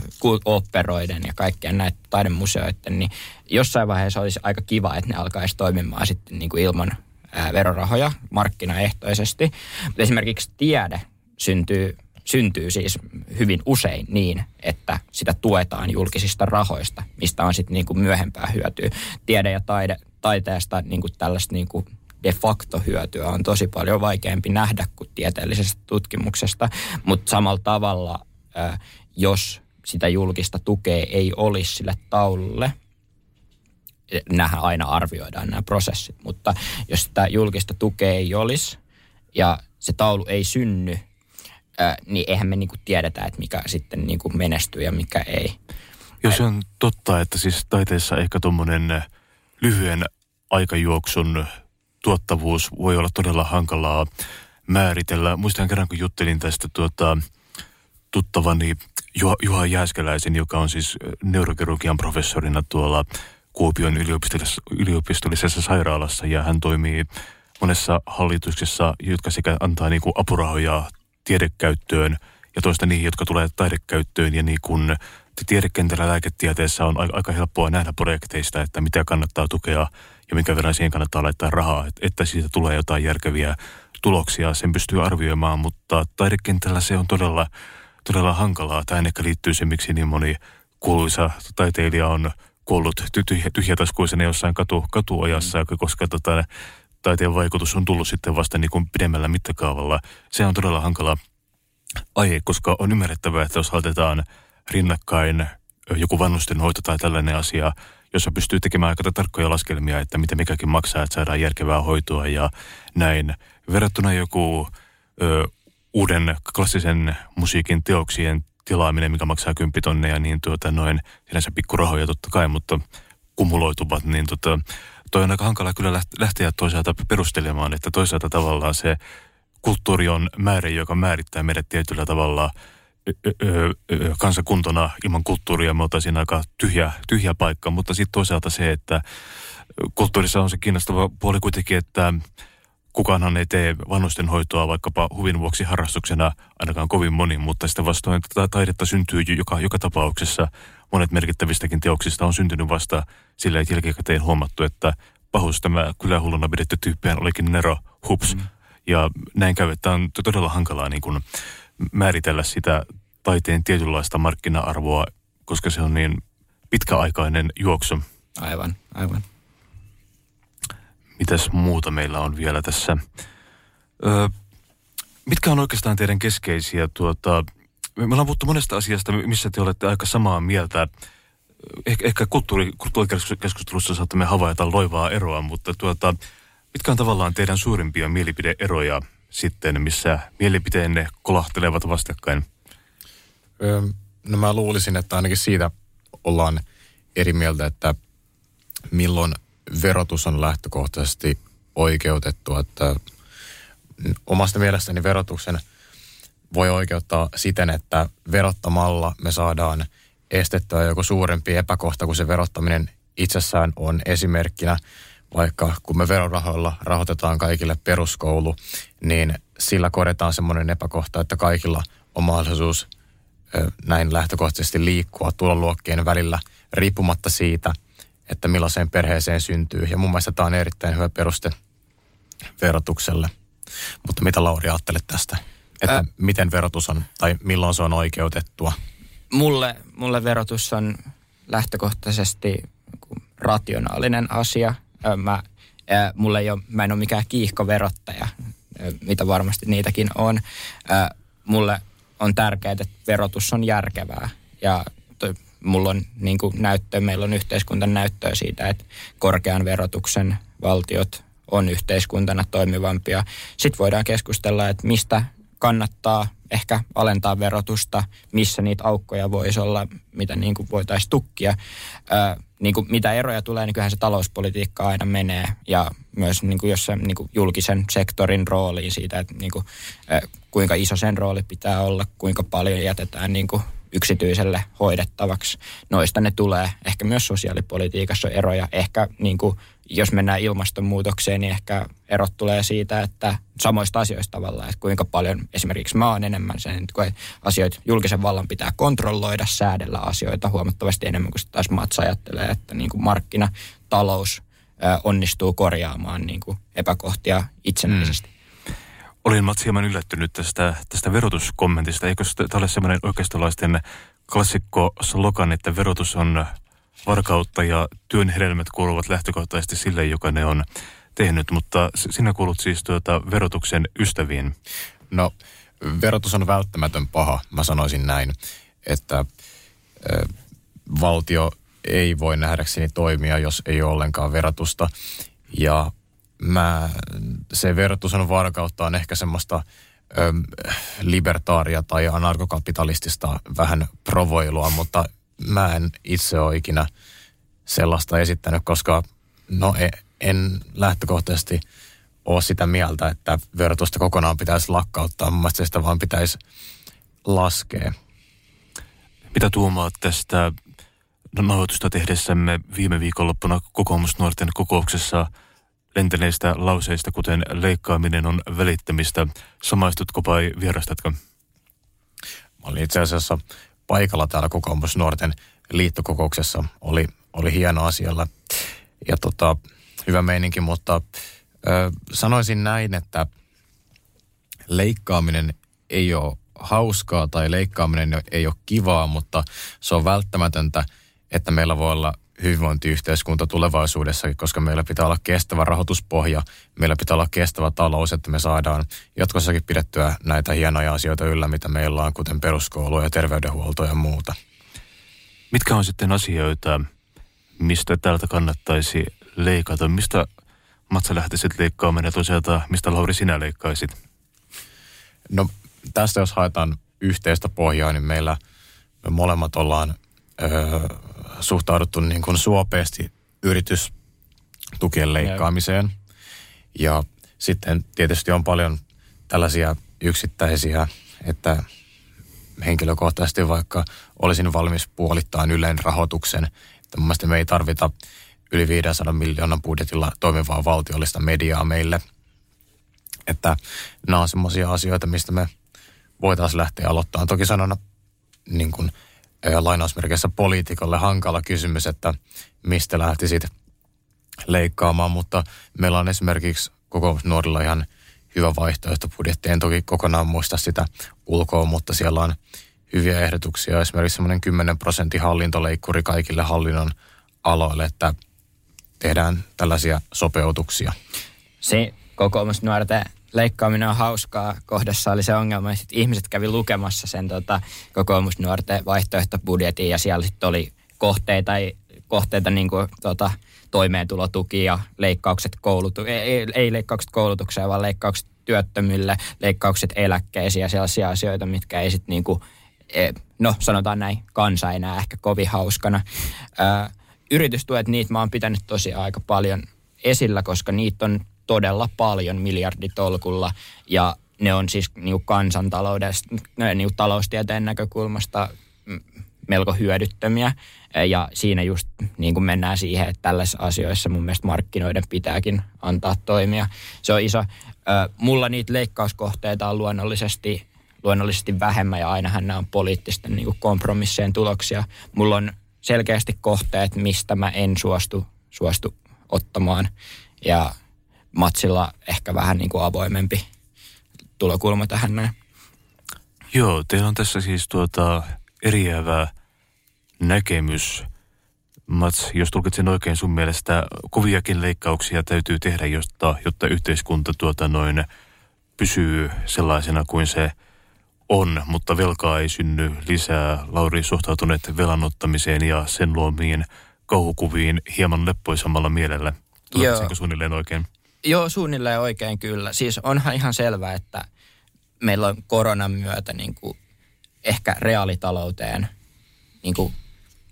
operoiden ja kaikkien näiden taidemuseoiden, niin jossain vaiheessa olisi aika kiva, että ne alkaisi toimimaan sitten niin kuin ilman ää, verorahoja markkinaehtoisesti. Mutta esimerkiksi tiede syntyy syntyy siis hyvin usein niin, että sitä tuetaan julkisista rahoista, mistä on sitten niinku myöhempää hyötyä. Tiede ja taide, taiteesta niinku tällaista niinku de facto hyötyä on tosi paljon vaikeampi nähdä kuin tieteellisestä tutkimuksesta, mutta samalla tavalla jos sitä julkista tukea ei olisi sille taululle, nämähän aina arvioidaan nämä prosessit, mutta jos sitä julkista tukea ei olisi ja se taulu ei synny, niin eihän me niinku tiedetä, että mikä sitten niinku menestyy ja mikä ei. Jos on totta, että siis taiteessa ehkä tuommoinen lyhyen aikajuoksun tuottavuus voi olla todella hankalaa määritellä. Muistan kerran, kun juttelin tästä tuota, tuttavani Juha, Juha Jääskeläisen, joka on siis neurokirurgian professorina tuolla Kuopion yliopistollisessa, yliopistollisessa sairaalassa ja hän toimii monessa hallituksessa, jotka sekä antaa niin kuin apurahoja tiedekäyttöön ja toista niihin, jotka tulee taidekäyttöön ja niin kuin tiedekentällä lääketieteessä on aika helppoa nähdä projekteista, että mitä kannattaa tukea ja minkä verran siihen kannattaa laittaa rahaa, että siitä tulee jotain järkeviä tuloksia, sen pystyy arvioimaan, mutta taidekentällä se on todella, todella hankalaa. Tämä ehkä liittyy se, miksi niin moni kuuluisa taiteilija on kuollut tyhjä, tyhjätaskuisena jossain katu, katuojassa, mm. koska tota, taiteen vaikutus on tullut sitten vasta niin kuin pidemmällä mittakaavalla. Se on todella hankala aihe, koska on ymmärrettävää, että jos laitetaan rinnakkain joku vanhustenhoito tai tällainen asia, jossa pystyy tekemään aika tarkkoja laskelmia, että mitä mikäkin maksaa, että saadaan järkevää hoitoa ja näin. Verrattuna joku ö, uuden klassisen musiikin teoksien tilaaminen, mikä maksaa kymppitonneja, niin tuota noin, sinänsä pikkurahoja totta kai, mutta kumuloituvat, niin tota, toi on aika hankala kyllä lähteä toisaalta perustelemaan, että toisaalta tavallaan se kulttuuri on määrä, joka määrittää meidät tietyllä tavalla kansakuntana ilman kulttuuria me oltaisiin aika tyhjä, tyhjä paikka, mutta sitten toisaalta se, että kulttuurissa on se kiinnostava puoli kuitenkin, että kukaanhan ei tee vanhustenhoitoa vaikkapa huvin vuoksi harrastuksena ainakaan kovin moni, mutta sitä vastoin tätä taidetta syntyy joka, joka tapauksessa. Monet merkittävistäkin teoksista on syntynyt vasta sillä, että jälkikäteen huomattu, että pahus tämä kylähulluna pidetty tyyppihän olikin Nero Hups. Mm. Ja näin käy, että on todella hankalaa niin kuin määritellä sitä taiteen tietynlaista markkina-arvoa, koska se on niin pitkäaikainen juoksu. Aivan, aivan. Mitäs muuta meillä on vielä tässä? Öö, mitkä on oikeastaan teidän keskeisiä tuota, me ollaan puhuttu monesta asiasta, missä te olette aika samaa mieltä. Eh, ehkä kulttuuri, kulttuurikeskustelussa saattamme havaita loivaa eroa, mutta tuota, mitkä on tavallaan teidän suurimpia mielipideeroja sitten, missä mielipiteenne kolahtelevat vastakkain? Öö, no mä luulisin, että ainakin siitä ollaan eri mieltä, että milloin verotus on lähtökohtaisesti oikeutettu, että omasta mielestäni verotuksen voi oikeuttaa siten, että verottamalla me saadaan estettyä joku suurempi epäkohta kuin se verottaminen itsessään on esimerkkinä. Vaikka kun me verorahoilla rahoitetaan kaikille peruskoulu, niin sillä korjataan semmoinen epäkohta, että kaikilla on mahdollisuus näin lähtökohtaisesti liikkua tuloluokkien välillä riippumatta siitä – että millaiseen perheeseen syntyy. Ja mun mielestä tämä on erittäin hyvä peruste verotukselle. Mutta mitä Lauri ajattelet tästä? Että Ä- miten verotus on, tai milloin se on oikeutettua? Mulle, mulle verotus on lähtökohtaisesti rationaalinen asia. Mä, mulle ei ole, mä en ole mikään kiihkoverottaja, mitä varmasti niitäkin on. Mulle on tärkeää, että verotus on järkevää ja mulla on niin kuin näyttö, meillä on yhteiskuntan näyttöä siitä, että korkean verotuksen valtiot on yhteiskuntana toimivampia. Sitten voidaan keskustella, että mistä kannattaa ehkä alentaa verotusta, missä niitä aukkoja voisi olla, mitä niin kuin voitaisiin tukkia. Ää, niin kuin mitä eroja tulee, niin kyllähän se talouspolitiikka aina menee ja myös niin kuin jos se, niin kuin julkisen sektorin rooliin siitä, että niin kuin, ää, kuinka iso sen rooli pitää olla, kuinka paljon jätetään niin kuin yksityiselle hoidettavaksi. Noista ne tulee. Ehkä myös sosiaalipolitiikassa on eroja. Ehkä niin kuin, jos mennään ilmastonmuutokseen, niin ehkä erot tulee siitä, että samoista asioista tavallaan, että kuinka paljon esimerkiksi mä oon enemmän sen, että asioita julkisen vallan pitää kontrolloida, säädellä asioita huomattavasti enemmän kuin taas Mats ajattelee, että niin kuin markkinatalous onnistuu korjaamaan niin kuin epäkohtia itsenäisesti. Mm. Olin Mats hieman yllättynyt tästä, tästä verotuskommentista. Eikö tämä ole semmoinen oikeistolaisten klassikko slogan, että verotus on varkautta ja työn hedelmät kuuluvat lähtökohtaisesti sille, joka ne on tehnyt. Mutta sinä kuulut siis tuota verotuksen ystäviin. No, verotus on välttämätön paha, mä sanoisin näin. että ö, valtio ei voi nähdäkseni toimia, jos ei ole ollenkaan verotusta. Ja mä, se on varkautta on ehkä semmoista ö, libertaaria tai anarkokapitalistista vähän provoilua, mutta mä en itse ole ikinä sellaista esittänyt, koska no en, en lähtökohtaisesti ole sitä mieltä, että verotusta kokonaan pitäisi lakkauttaa. Mun mielestä sitä vaan pitäisi laskea. Mitä tuumaat tästä nauhoitusta tehdessämme viime viikonloppuna kokoomusnuorten kokouksessa lentäneistä lauseista, kuten leikkaaminen on välittämistä. Samaistutko vai vierastatko? Mä olin itse asiassa paikalla täällä kokoomusnuorten liittokokouksessa. Oli, oli hieno asialla ja tota, hyvä meininki, mutta ö, sanoisin näin, että leikkaaminen ei ole hauskaa tai leikkaaminen ei ole kivaa, mutta se on välttämätöntä, että meillä voi olla hyvinvointiyhteiskunta tulevaisuudessakin, koska meillä pitää olla kestävä rahoituspohja, meillä pitää olla kestävä talous, että me saadaan jatkossakin pidettyä näitä hienoja asioita yllä, mitä meillä on, kuten peruskoulu ja terveydenhuolto ja muuta. Mitkä on sitten asioita, mistä täältä kannattaisi leikata? Mistä Matsa lähtisit leikkaamaan ja toisaalta mistä Lauri sinä leikkaisit? No tästä jos haetaan yhteistä pohjaa, niin meillä me molemmat ollaan öö, suhtauduttu niin kuin suopeasti yritystukien leikkaamiseen. Ja sitten tietysti on paljon tällaisia yksittäisiä, että henkilökohtaisesti vaikka olisin valmis puolittain Ylen rahoituksen. Että mun mielestä me ei tarvita yli 500 miljoonan budjetilla toimivaa valtiollista mediaa meille. Että nämä on semmoisia asioita, mistä me voitaisiin lähteä aloittamaan. Toki sanona niin kuin, lainausmerkeissä poliitikolle hankala kysymys, että mistä lähtisit leikkaamaan, mutta meillä on esimerkiksi koko nuorilla ihan hyvä vaihtoehto budjetti. En toki kokonaan muista sitä ulkoa, mutta siellä on hyviä ehdotuksia. Esimerkiksi semmoinen 10 prosentin hallintoleikkuri kaikille hallinnon aloille, että tehdään tällaisia sopeutuksia. Se kokoomusnuorten leikkaaminen on hauskaa. Kohdassa oli se ongelma, että ihmiset kävi lukemassa sen tota, kokoomusnuorten vaihtoehtobudjetin ja siellä sitten oli kohteita, kohteita niin kuin, tota, toimeentulotuki ja leikkaukset koulutu- ei, ei leikkaukset koulutukseen, vaan leikkaukset työttömille, leikkaukset eläkkeisiin ja sellaisia asioita, mitkä ei sitten niin kuin, e, no sanotaan näin, kansa ei näe ehkä kovin hauskana. Ää, yritystuet, niitä mä oon pitänyt tosiaan aika paljon esillä, koska niitä on todella paljon miljarditolkulla ja ne on siis niin kansantaloudesta, niin taloustieteen näkökulmasta melko hyödyttömiä. Ja siinä just niin kuin mennään siihen, että tällaisissa asioissa mun mielestä markkinoiden pitääkin antaa toimia. Se on iso. Mulla niitä leikkauskohteita on luonnollisesti, luonnollisesti vähemmän ja ainahan nämä on poliittisten niin kompromissien tuloksia. Mulla on selkeästi kohteet, mistä mä en suostu, suostu ottamaan. Ja matsilla ehkä vähän niin kuin avoimempi tulokulma tähän näin. Joo, teillä on tässä siis tuota eriävä näkemys. Mats, jos tulkitsen oikein sun mielestä, koviakin leikkauksia täytyy tehdä, jotta, jotta yhteiskunta tuota noin pysyy sellaisena kuin se on, mutta velkaa ei synny lisää. Lauri suhtautuneet velanottamiseen ja sen luomiin kauhukuviin hieman leppoisammalla mielellä. Tulkitsenko suunnilleen oikein? Joo, suunnilleen oikein kyllä. Siis onhan ihan selvää, että meillä on koronan myötä niin kuin ehkä reaalitalouteen niin kuin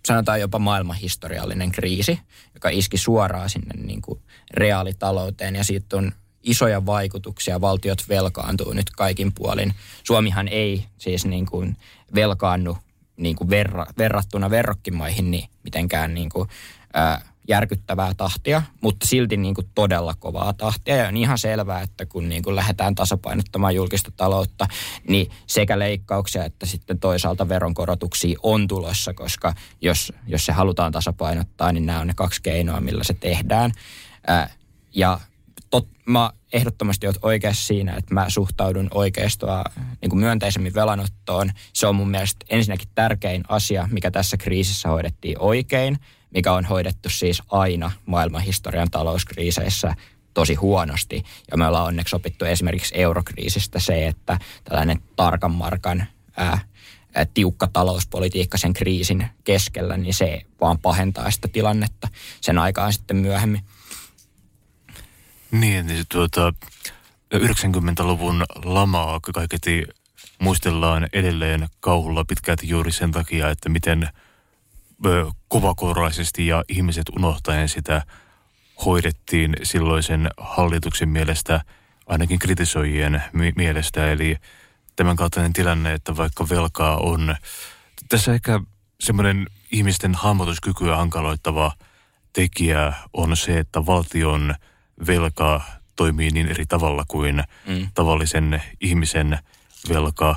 sanotaan jopa maailmanhistoriallinen kriisi, joka iski suoraan sinne niin kuin reaalitalouteen ja siitä on isoja vaikutuksia. Valtiot velkaantuu nyt kaikin puolin. Suomihan ei siis niin kuin velkaannu niin kuin verra, verrattuna verrokkimaihin niin mitenkään niin kuin, ää, järkyttävää tahtia, mutta silti niin kuin todella kovaa tahtia. Ja on ihan selvää, että kun niin kuin lähdetään tasapainottamaan julkista taloutta, niin sekä leikkauksia että sitten toisaalta veronkorotuksia on tulossa, koska jos, jos se halutaan tasapainottaa, niin nämä on ne kaksi keinoa, millä se tehdään. Ää, ja tot, mä ehdottomasti olet oikeassa siinä, että mä suhtaudun oikeistoa niin kuin myönteisemmin velanottoon. Se on mun mielestä ensinnäkin tärkein asia, mikä tässä kriisissä hoidettiin oikein – mikä on hoidettu siis aina maailmanhistorian talouskriiseissä tosi huonosti. Ja me ollaan onneksi opittu esimerkiksi eurokriisistä se, että tällainen tarkan markan ää, tiukka talouspolitiikka sen kriisin keskellä, niin se vaan pahentaa sitä tilannetta sen aikaan sitten myöhemmin. Niin, niin tuota, 90-luvun lamaa kaiketi muistellaan edelleen kauhulla pitkälti juuri sen takia, että miten kovakouraisesti ja ihmiset unohtaen sitä hoidettiin silloisen hallituksen mielestä, ainakin kritisoijien mielestä. Eli tämän kaltainen tilanne, että vaikka velkaa on, tässä ehkä semmoinen ihmisten hahmotuskykyä hankaloittava tekijä on se, että valtion velka toimii niin eri tavalla kuin mm. tavallisen ihmisen velka.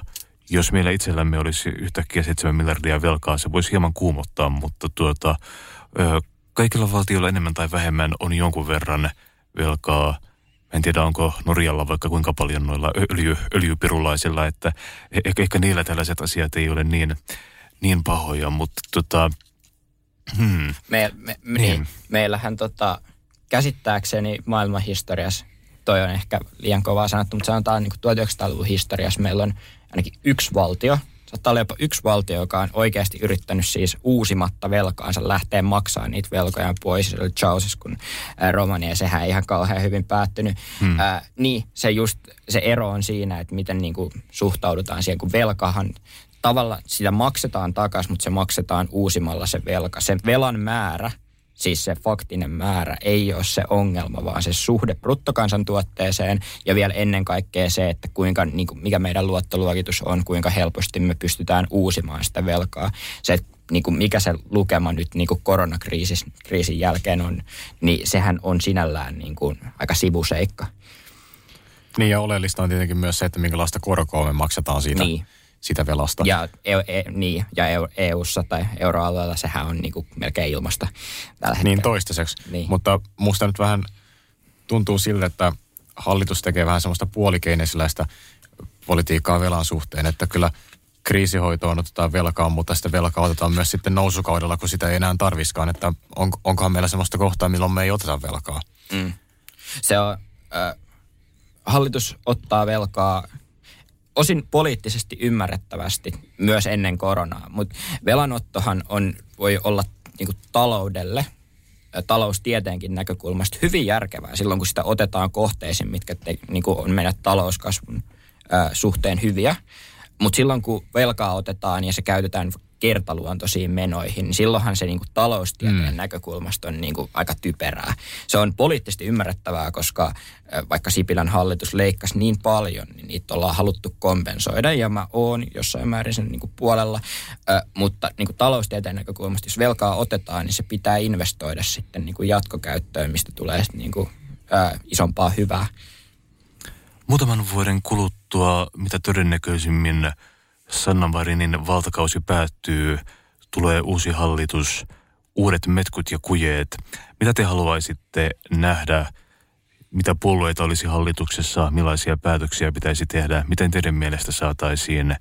Jos meillä itsellämme olisi yhtäkkiä 7 miljardia velkaa, se voisi hieman kuumottaa, mutta tuota, kaikilla valtioilla enemmän tai vähemmän on jonkun verran velkaa. En tiedä, onko Norjalla vaikka kuinka paljon noilla öljy, öljypirulaisilla, että e-, ehkä, ehkä niillä tällaiset asiat ei ole niin, niin pahoja, mutta tota, hmm. me, me, niin. Niin, meillähän tota, käsittääkseni maailmanhistoriassa, toi on ehkä liian kovaa sanottu, mutta sanotaan niin 1900-luvun historiassa meillä on ainakin yksi valtio, saattaa olla jopa yksi valtio, joka on oikeasti yrittänyt siis uusimatta velkaansa lähteä maksamaan niitä velkoja pois. Se oli Ceausescun romani ja sehän ei ihan kauhean hyvin päättynyt. Hmm. Ää, niin, se just se ero on siinä, että miten niin kuin suhtaudutaan siihen, kun velkahan tavalla sitä maksetaan takaisin, mutta se maksetaan uusimalla se velka. Se velan määrä siis se faktinen määrä ei ole se ongelma, vaan se suhde bruttokansantuotteeseen ja vielä ennen kaikkea se, että kuinka, niin kuin, mikä meidän luottoluokitus on, kuinka helposti me pystytään uusimaan sitä velkaa. Se, että niin kuin mikä se lukema nyt niin kuin koronakriisin jälkeen on, niin sehän on sinällään niin kuin aika sivuseikka. Niin ja oleellista on tietenkin myös se, että minkälaista korkoa me maksetaan siitä. Niin sitä velasta. Ja, e, e, niin, ja EU-ssa tai euroalueella sehän on niin kuin melkein ilmasta tällä hetkellä. Niin toistaiseksi. Niin. Mutta musta nyt vähän tuntuu siltä, että hallitus tekee vähän semmoista puolikeinesiläistä politiikkaa velan suhteen, että kyllä kriisihoitoon otetaan velkaa, mutta sitä velkaa otetaan myös sitten nousukaudella, kun sitä ei enää tarviskaan, että on, onkohan meillä semmoista kohtaa, milloin me ei oteta velkaa. Mm. Se on, äh, hallitus ottaa velkaa osin poliittisesti ymmärrettävästi myös ennen koronaa, mutta velanottohan on, voi olla niin kuin taloudelle, taloustieteenkin näkökulmasta hyvin järkevää silloin, kun sitä otetaan kohteisiin, mitkä te, niin kuin on meidän talouskasvun ää, suhteen hyviä. Mutta silloin, kun velkaa otetaan ja se käytetään kertaluontoisiin menoihin, niin silloinhan se niin kuin taloustieteen mm. näkökulmasta on niin kuin aika typerää. Se on poliittisesti ymmärrettävää, koska vaikka Sipilän hallitus leikkasi niin paljon, niin niitä ollaan haluttu kompensoida ja mä oon jossain määrin sen niin kuin puolella. mutta niin kuin taloustieteen näkökulmasta, jos velkaa otetaan, niin se pitää investoida sitten niin kuin jatkokäyttöön, mistä tulee sitten niin kuin, isompaa hyvää. Muutaman vuoden kuluttua, mitä todennäköisimmin – Sanna Marinin valtakausi päättyy, tulee uusi hallitus, uudet metkut ja kujeet. Mitä te haluaisitte nähdä, mitä puolueita olisi hallituksessa, millaisia päätöksiä pitäisi tehdä, miten teidän mielestä saataisiin ö,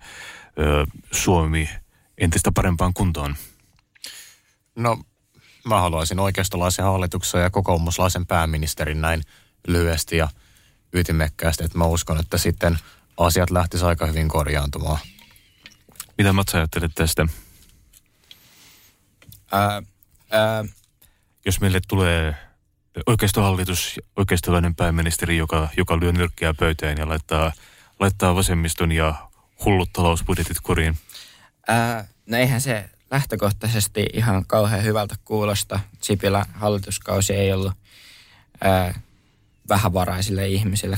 Suomi entistä parempaan kuntoon? No, mä haluaisin oikeistolaisen hallituksen ja kokoomuslaisen pääministerin näin lyhyesti ja ytimekkäästi, että mä uskon, että sitten asiat lähtisivät aika hyvin korjaantumaan. Mitä Mats ajattelet tästä? Ää, ää, Jos meille tulee oikeistohallitus, oikeistolainen pääministeri, joka, joka lyö nyrkkiä pöytään ja laittaa, laittaa vasemmiston ja hullut talousbudjetit kuriin? Ää, no eihän se lähtökohtaisesti ihan kauhean hyvältä kuulosta. Sipilä hallituskausi ei ollut ää, vähävaraisille ihmisille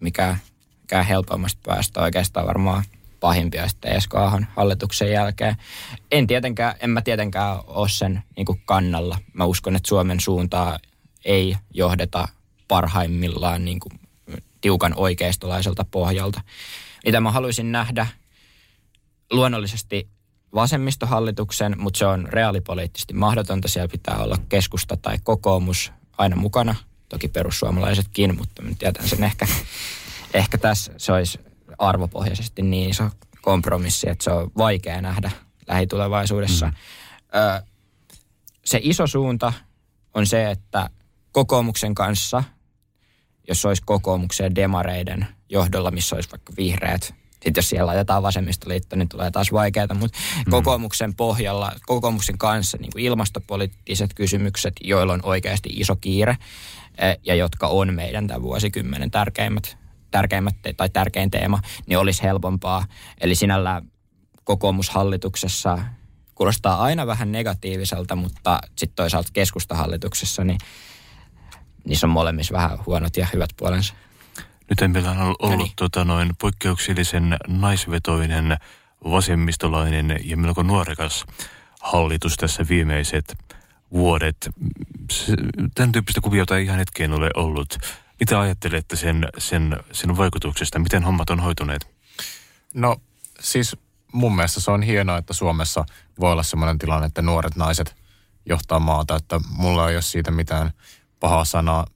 mikä, mikä helpommasta päästä oikeastaan varmaan pahimpia sitten Ahon hallituksen jälkeen. En tietenkään, en mä tietenkään ole sen niin kuin kannalla. Mä uskon, että Suomen suuntaa ei johdeta parhaimmillaan niin kuin tiukan oikeistolaiselta pohjalta. Mitä mä haluaisin nähdä luonnollisesti vasemmistohallituksen, mutta se on reaalipoliittisesti mahdotonta. Siellä pitää olla keskusta tai kokoomus aina mukana. Toki perussuomalaisetkin, mutta tietän sen ehkä, ehkä tässä se olisi arvopohjaisesti niin iso kompromissi, että se on vaikea nähdä lähitulevaisuudessa. Mm. Ö, se iso suunta on se, että kokoomuksen kanssa, jos olisi kokoomuksen demareiden johdolla, missä olisi vaikka vihreät sitten jos siellä laitetaan vasemmistoliitto, niin tulee taas vaikeaa, mutta mm. kokoomuksen pohjalla, kokoomuksen kanssa niin kuin ilmastopoliittiset kysymykset, joilla on oikeasti iso kiire ja jotka on meidän tämän vuosikymmenen tärkeimmät, tärkeimmät tai tärkein teema, niin olisi helpompaa. Eli sinällä kokoomushallituksessa kuulostaa aina vähän negatiiviselta, mutta sitten toisaalta keskustahallituksessa, niin niissä on molemmissa vähän huonot ja hyvät puolensa. Nyt meillä on ollut no niin. tota, noin poikkeuksellisen naisvetoinen, vasemmistolainen ja melko nuorekas hallitus tässä viimeiset vuodet. Tämän tyyppistä kuviota ei ihan hetkeen ole ollut. Mitä ajattelette sen, sen, sen vaikutuksesta? Miten hommat on hoituneet? No siis mun mielestä se on hienoa, että Suomessa voi olla sellainen tilanne, että nuoret naiset johtaa maata. Että mulla ei ole siitä mitään pahaa sanaa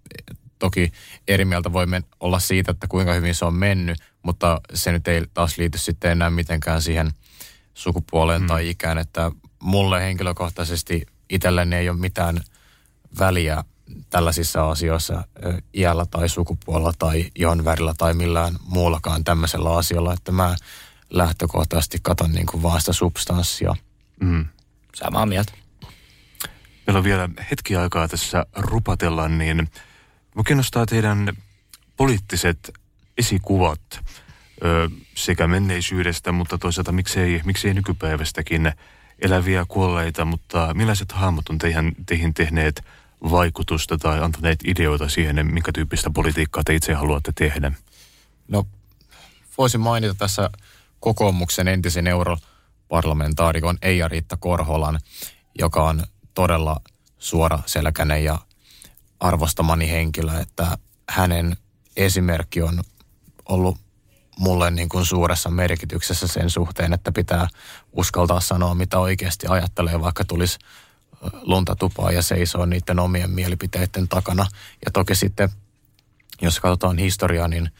toki eri mieltä voimme olla siitä, että kuinka hyvin se on mennyt, mutta se nyt ei taas liity sitten enää mitenkään siihen sukupuoleen mm. tai ikään, että mulle henkilökohtaisesti itselleni ei ole mitään väliä tällaisissa asioissa iällä tai sukupuolella tai ihon värillä tai millään muullakaan tämmöisellä asialla, että mä lähtökohtaisesti katon niin kuin vaan sitä substanssia. Mm. Samaa mieltä. Meillä on vielä hetki aikaa tässä rupatella, niin Mua kiinnostaa teidän poliittiset esikuvat ö, sekä menneisyydestä, mutta toisaalta miksei, miksei nykypäivästäkin eläviä kuolleita, mutta millaiset hahmot on teihin, teihin tehneet vaikutusta tai antaneet ideoita siihen, minkä tyyppistä politiikkaa te itse haluatte tehdä? No, voisin mainita tässä kokoomuksen entisen europarlamentaarikon Eija-Riitta Korholan, joka on todella suora selkäinen ja arvostamani henkilö, että hänen esimerkki on ollut mulle niin kuin suuressa merkityksessä sen suhteen, että pitää uskaltaa sanoa, mitä oikeasti ajattelee, vaikka tulisi lunta tupaa ja seisoo niiden omien mielipiteiden takana. Ja toki sitten, jos katsotaan historiaa, niin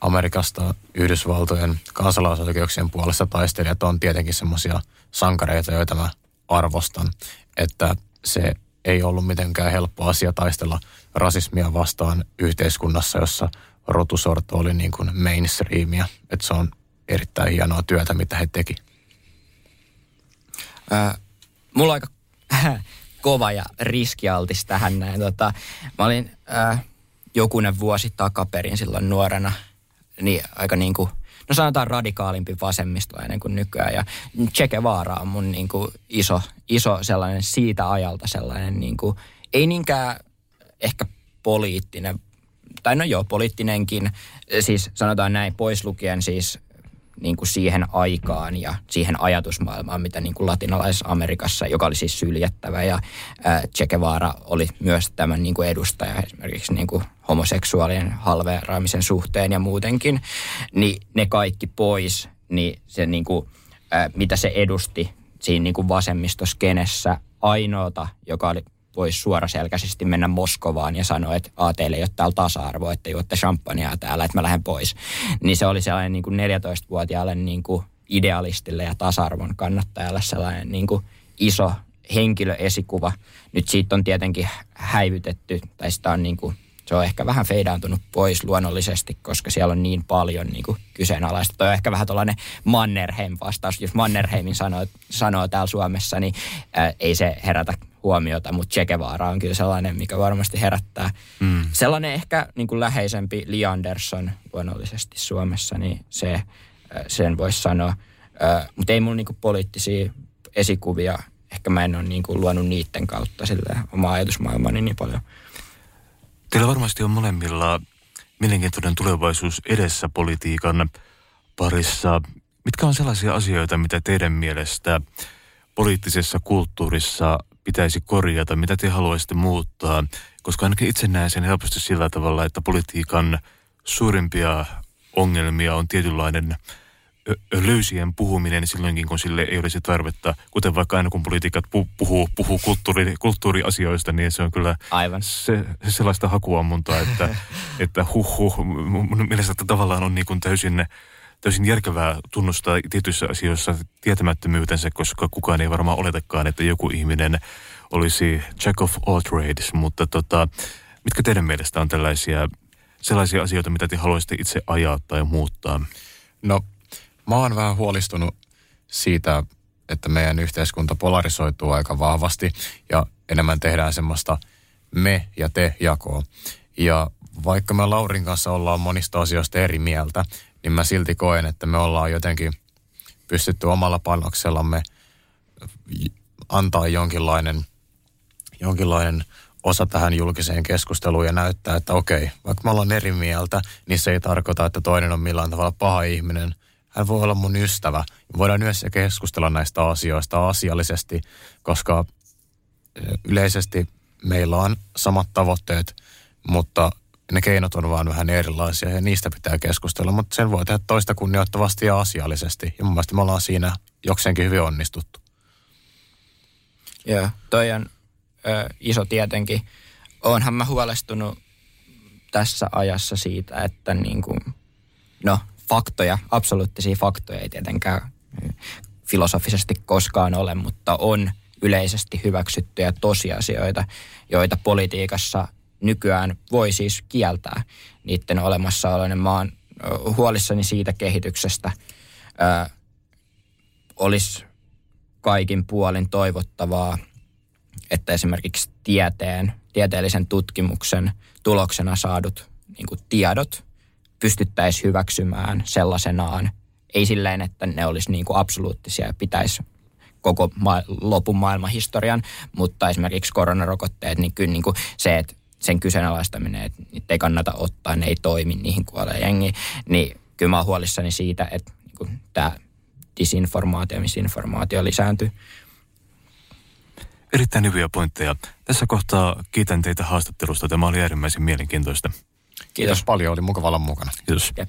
Amerikasta Yhdysvaltojen kansalaisoikeuksien puolesta taistelijat on tietenkin semmoisia sankareita, joita mä arvostan, että se ei ollut mitenkään helppo asia taistella rasismia vastaan yhteiskunnassa, jossa rotusorto oli niin kuin mainstreamia. Että se on erittäin hienoa työtä, mitä he teki. Äh, mulla on aika kova ja riskialtis tähän näin. Tota, mä olin äh, jokunen vuosi takaperin silloin nuorena, niin aika niin kuin – no sanotaan radikaalimpi vasemmistolainen kuin nykyään. Ja Che Guevara on mun niin kuin iso, iso sellainen siitä ajalta sellainen, niin kuin, ei niinkään ehkä poliittinen, tai no joo, poliittinenkin, siis sanotaan näin, pois lukien siis niin kuin siihen aikaan ja siihen ajatusmaailmaan, mitä niin kuin latinalaisessa Amerikassa, joka oli siis syljettävä. Ja ää, Che Guevara oli myös tämän niin kuin edustaja esimerkiksi niin kuin homoseksuaalien halveeraamisen suhteen ja muutenkin. Niin ne kaikki pois, niin se niin kuin, ää, mitä se edusti siinä niin kuin vasemmistoskenessä ainoata, joka oli voisi suoraselkäisesti mennä Moskovaan ja sanoa, että A, teille ei ole täällä tasa-arvoa, että juotte champagnea täällä, että mä lähden pois. Niin se oli sellainen niin kuin 14-vuotiaalle niin kuin idealistille ja tasa-arvon kannattajalle sellainen niin kuin iso henkilöesikuva. Nyt siitä on tietenkin häivytetty, tai sitä on niin kuin, se on ehkä vähän feidaantunut pois luonnollisesti, koska siellä on niin paljon niin kuin kyseenalaista. Toi on ehkä vähän tuollainen Mannerheim-vastaus. Jos Mannerheimin sanoo, sanoo täällä Suomessa, niin ää, ei se herätä huomiota, mutta Che Guevara on kyllä sellainen, mikä varmasti herättää. Mm. Sellainen ehkä niin kuin läheisempi Lee Anderson luonnollisesti Suomessa, niin se, sen voisi sanoa. Mutta ei mun niin kuin poliittisia esikuvia, ehkä mä en ole niin kuin luonut niiden kautta sille oma ajatusmaailmani niin paljon. Teillä varmasti on molemmilla mielenkiintoinen tulevaisuus edessä politiikan parissa. Mitkä on sellaisia asioita, mitä teidän mielestä poliittisessa kulttuurissa pitäisi korjata, mitä te haluaisitte muuttaa? Koska ainakin itse näen sen helposti sillä tavalla, että politiikan suurimpia ongelmia on tietynlainen löysien puhuminen silloinkin, kun sille ei olisi tarvetta. Kuten vaikka aina kun poliitikat puhuu, puhuu kulttuuri, kulttuuriasioista, niin se on kyllä Aivan. Se, se sellaista hakuammuntaa, että, että huh huh. Mun mielestä että tavallaan on niin kuin täysin täysin järkevää tunnustaa tietyissä asioissa tietämättömyytensä, koska kukaan ei varmaan oletakaan, että joku ihminen olisi jack of all trades, mutta tota, mitkä teidän mielestä on tällaisia sellaisia asioita, mitä te haluaisitte itse ajaa tai muuttaa? No Mä oon vähän huolistunut siitä, että meidän yhteiskunta polarisoituu aika vahvasti ja enemmän tehdään semmoista me ja te jakoa. Ja vaikka me Laurin kanssa ollaan monista asioista eri mieltä, niin mä silti koen, että me ollaan jotenkin pystytty omalla panoksellamme antaa jonkinlainen, jonkinlainen osa tähän julkiseen keskusteluun ja näyttää, että okei, vaikka me ollaan eri mieltä, niin se ei tarkoita, että toinen on millään tavalla paha ihminen. Hän voi olla mun ystävä. Voidaan yhdessä keskustella näistä asioista asiallisesti, koska yleisesti meillä on samat tavoitteet, mutta ne keinot on vaan vähän erilaisia ja niistä pitää keskustella, mutta sen voi tehdä toista kunnioittavasti ja asiallisesti. Ja mun mielestä me ollaan siinä jokseenkin hyvin onnistuttu. Joo, toi on ö, iso tietenkin. Oonhan mä huolestunut tässä ajassa siitä, että niin kuin, no faktoja, absoluuttisia faktoja ei tietenkään filosofisesti koskaan ole, mutta on yleisesti hyväksyttyjä tosiasioita, joita politiikassa nykyään voi siis kieltää niiden olemassaoloinen. Mä oon huolissani siitä kehityksestä. Ö, olisi kaikin puolin toivottavaa, että esimerkiksi tieteen, tieteellisen tutkimuksen tuloksena saadut niin kuin tiedot pystyttäisiin hyväksymään sellaisenaan. Ei silleen, että ne olisi niin kuin absoluuttisia ja pitäisi koko ma- lopun maailman historian, mutta esimerkiksi koronarokotteet, niin kyllä niin kuin se, että sen kyseenalaistaminen, että niitä ei kannata ottaa, ne ei toimi, niihin kuolee jengi, niin kyllä mä oon huolissani siitä, että niin tämä disinformaatio ja misinformaatio lisääntyy. Erittäin hyviä pointteja. Tässä kohtaa kiitän teitä haastattelusta. Tämä oli äärimmäisen mielenkiintoista. Kiitos paljon, oli mukava olla mukana. Kiitos. Jep.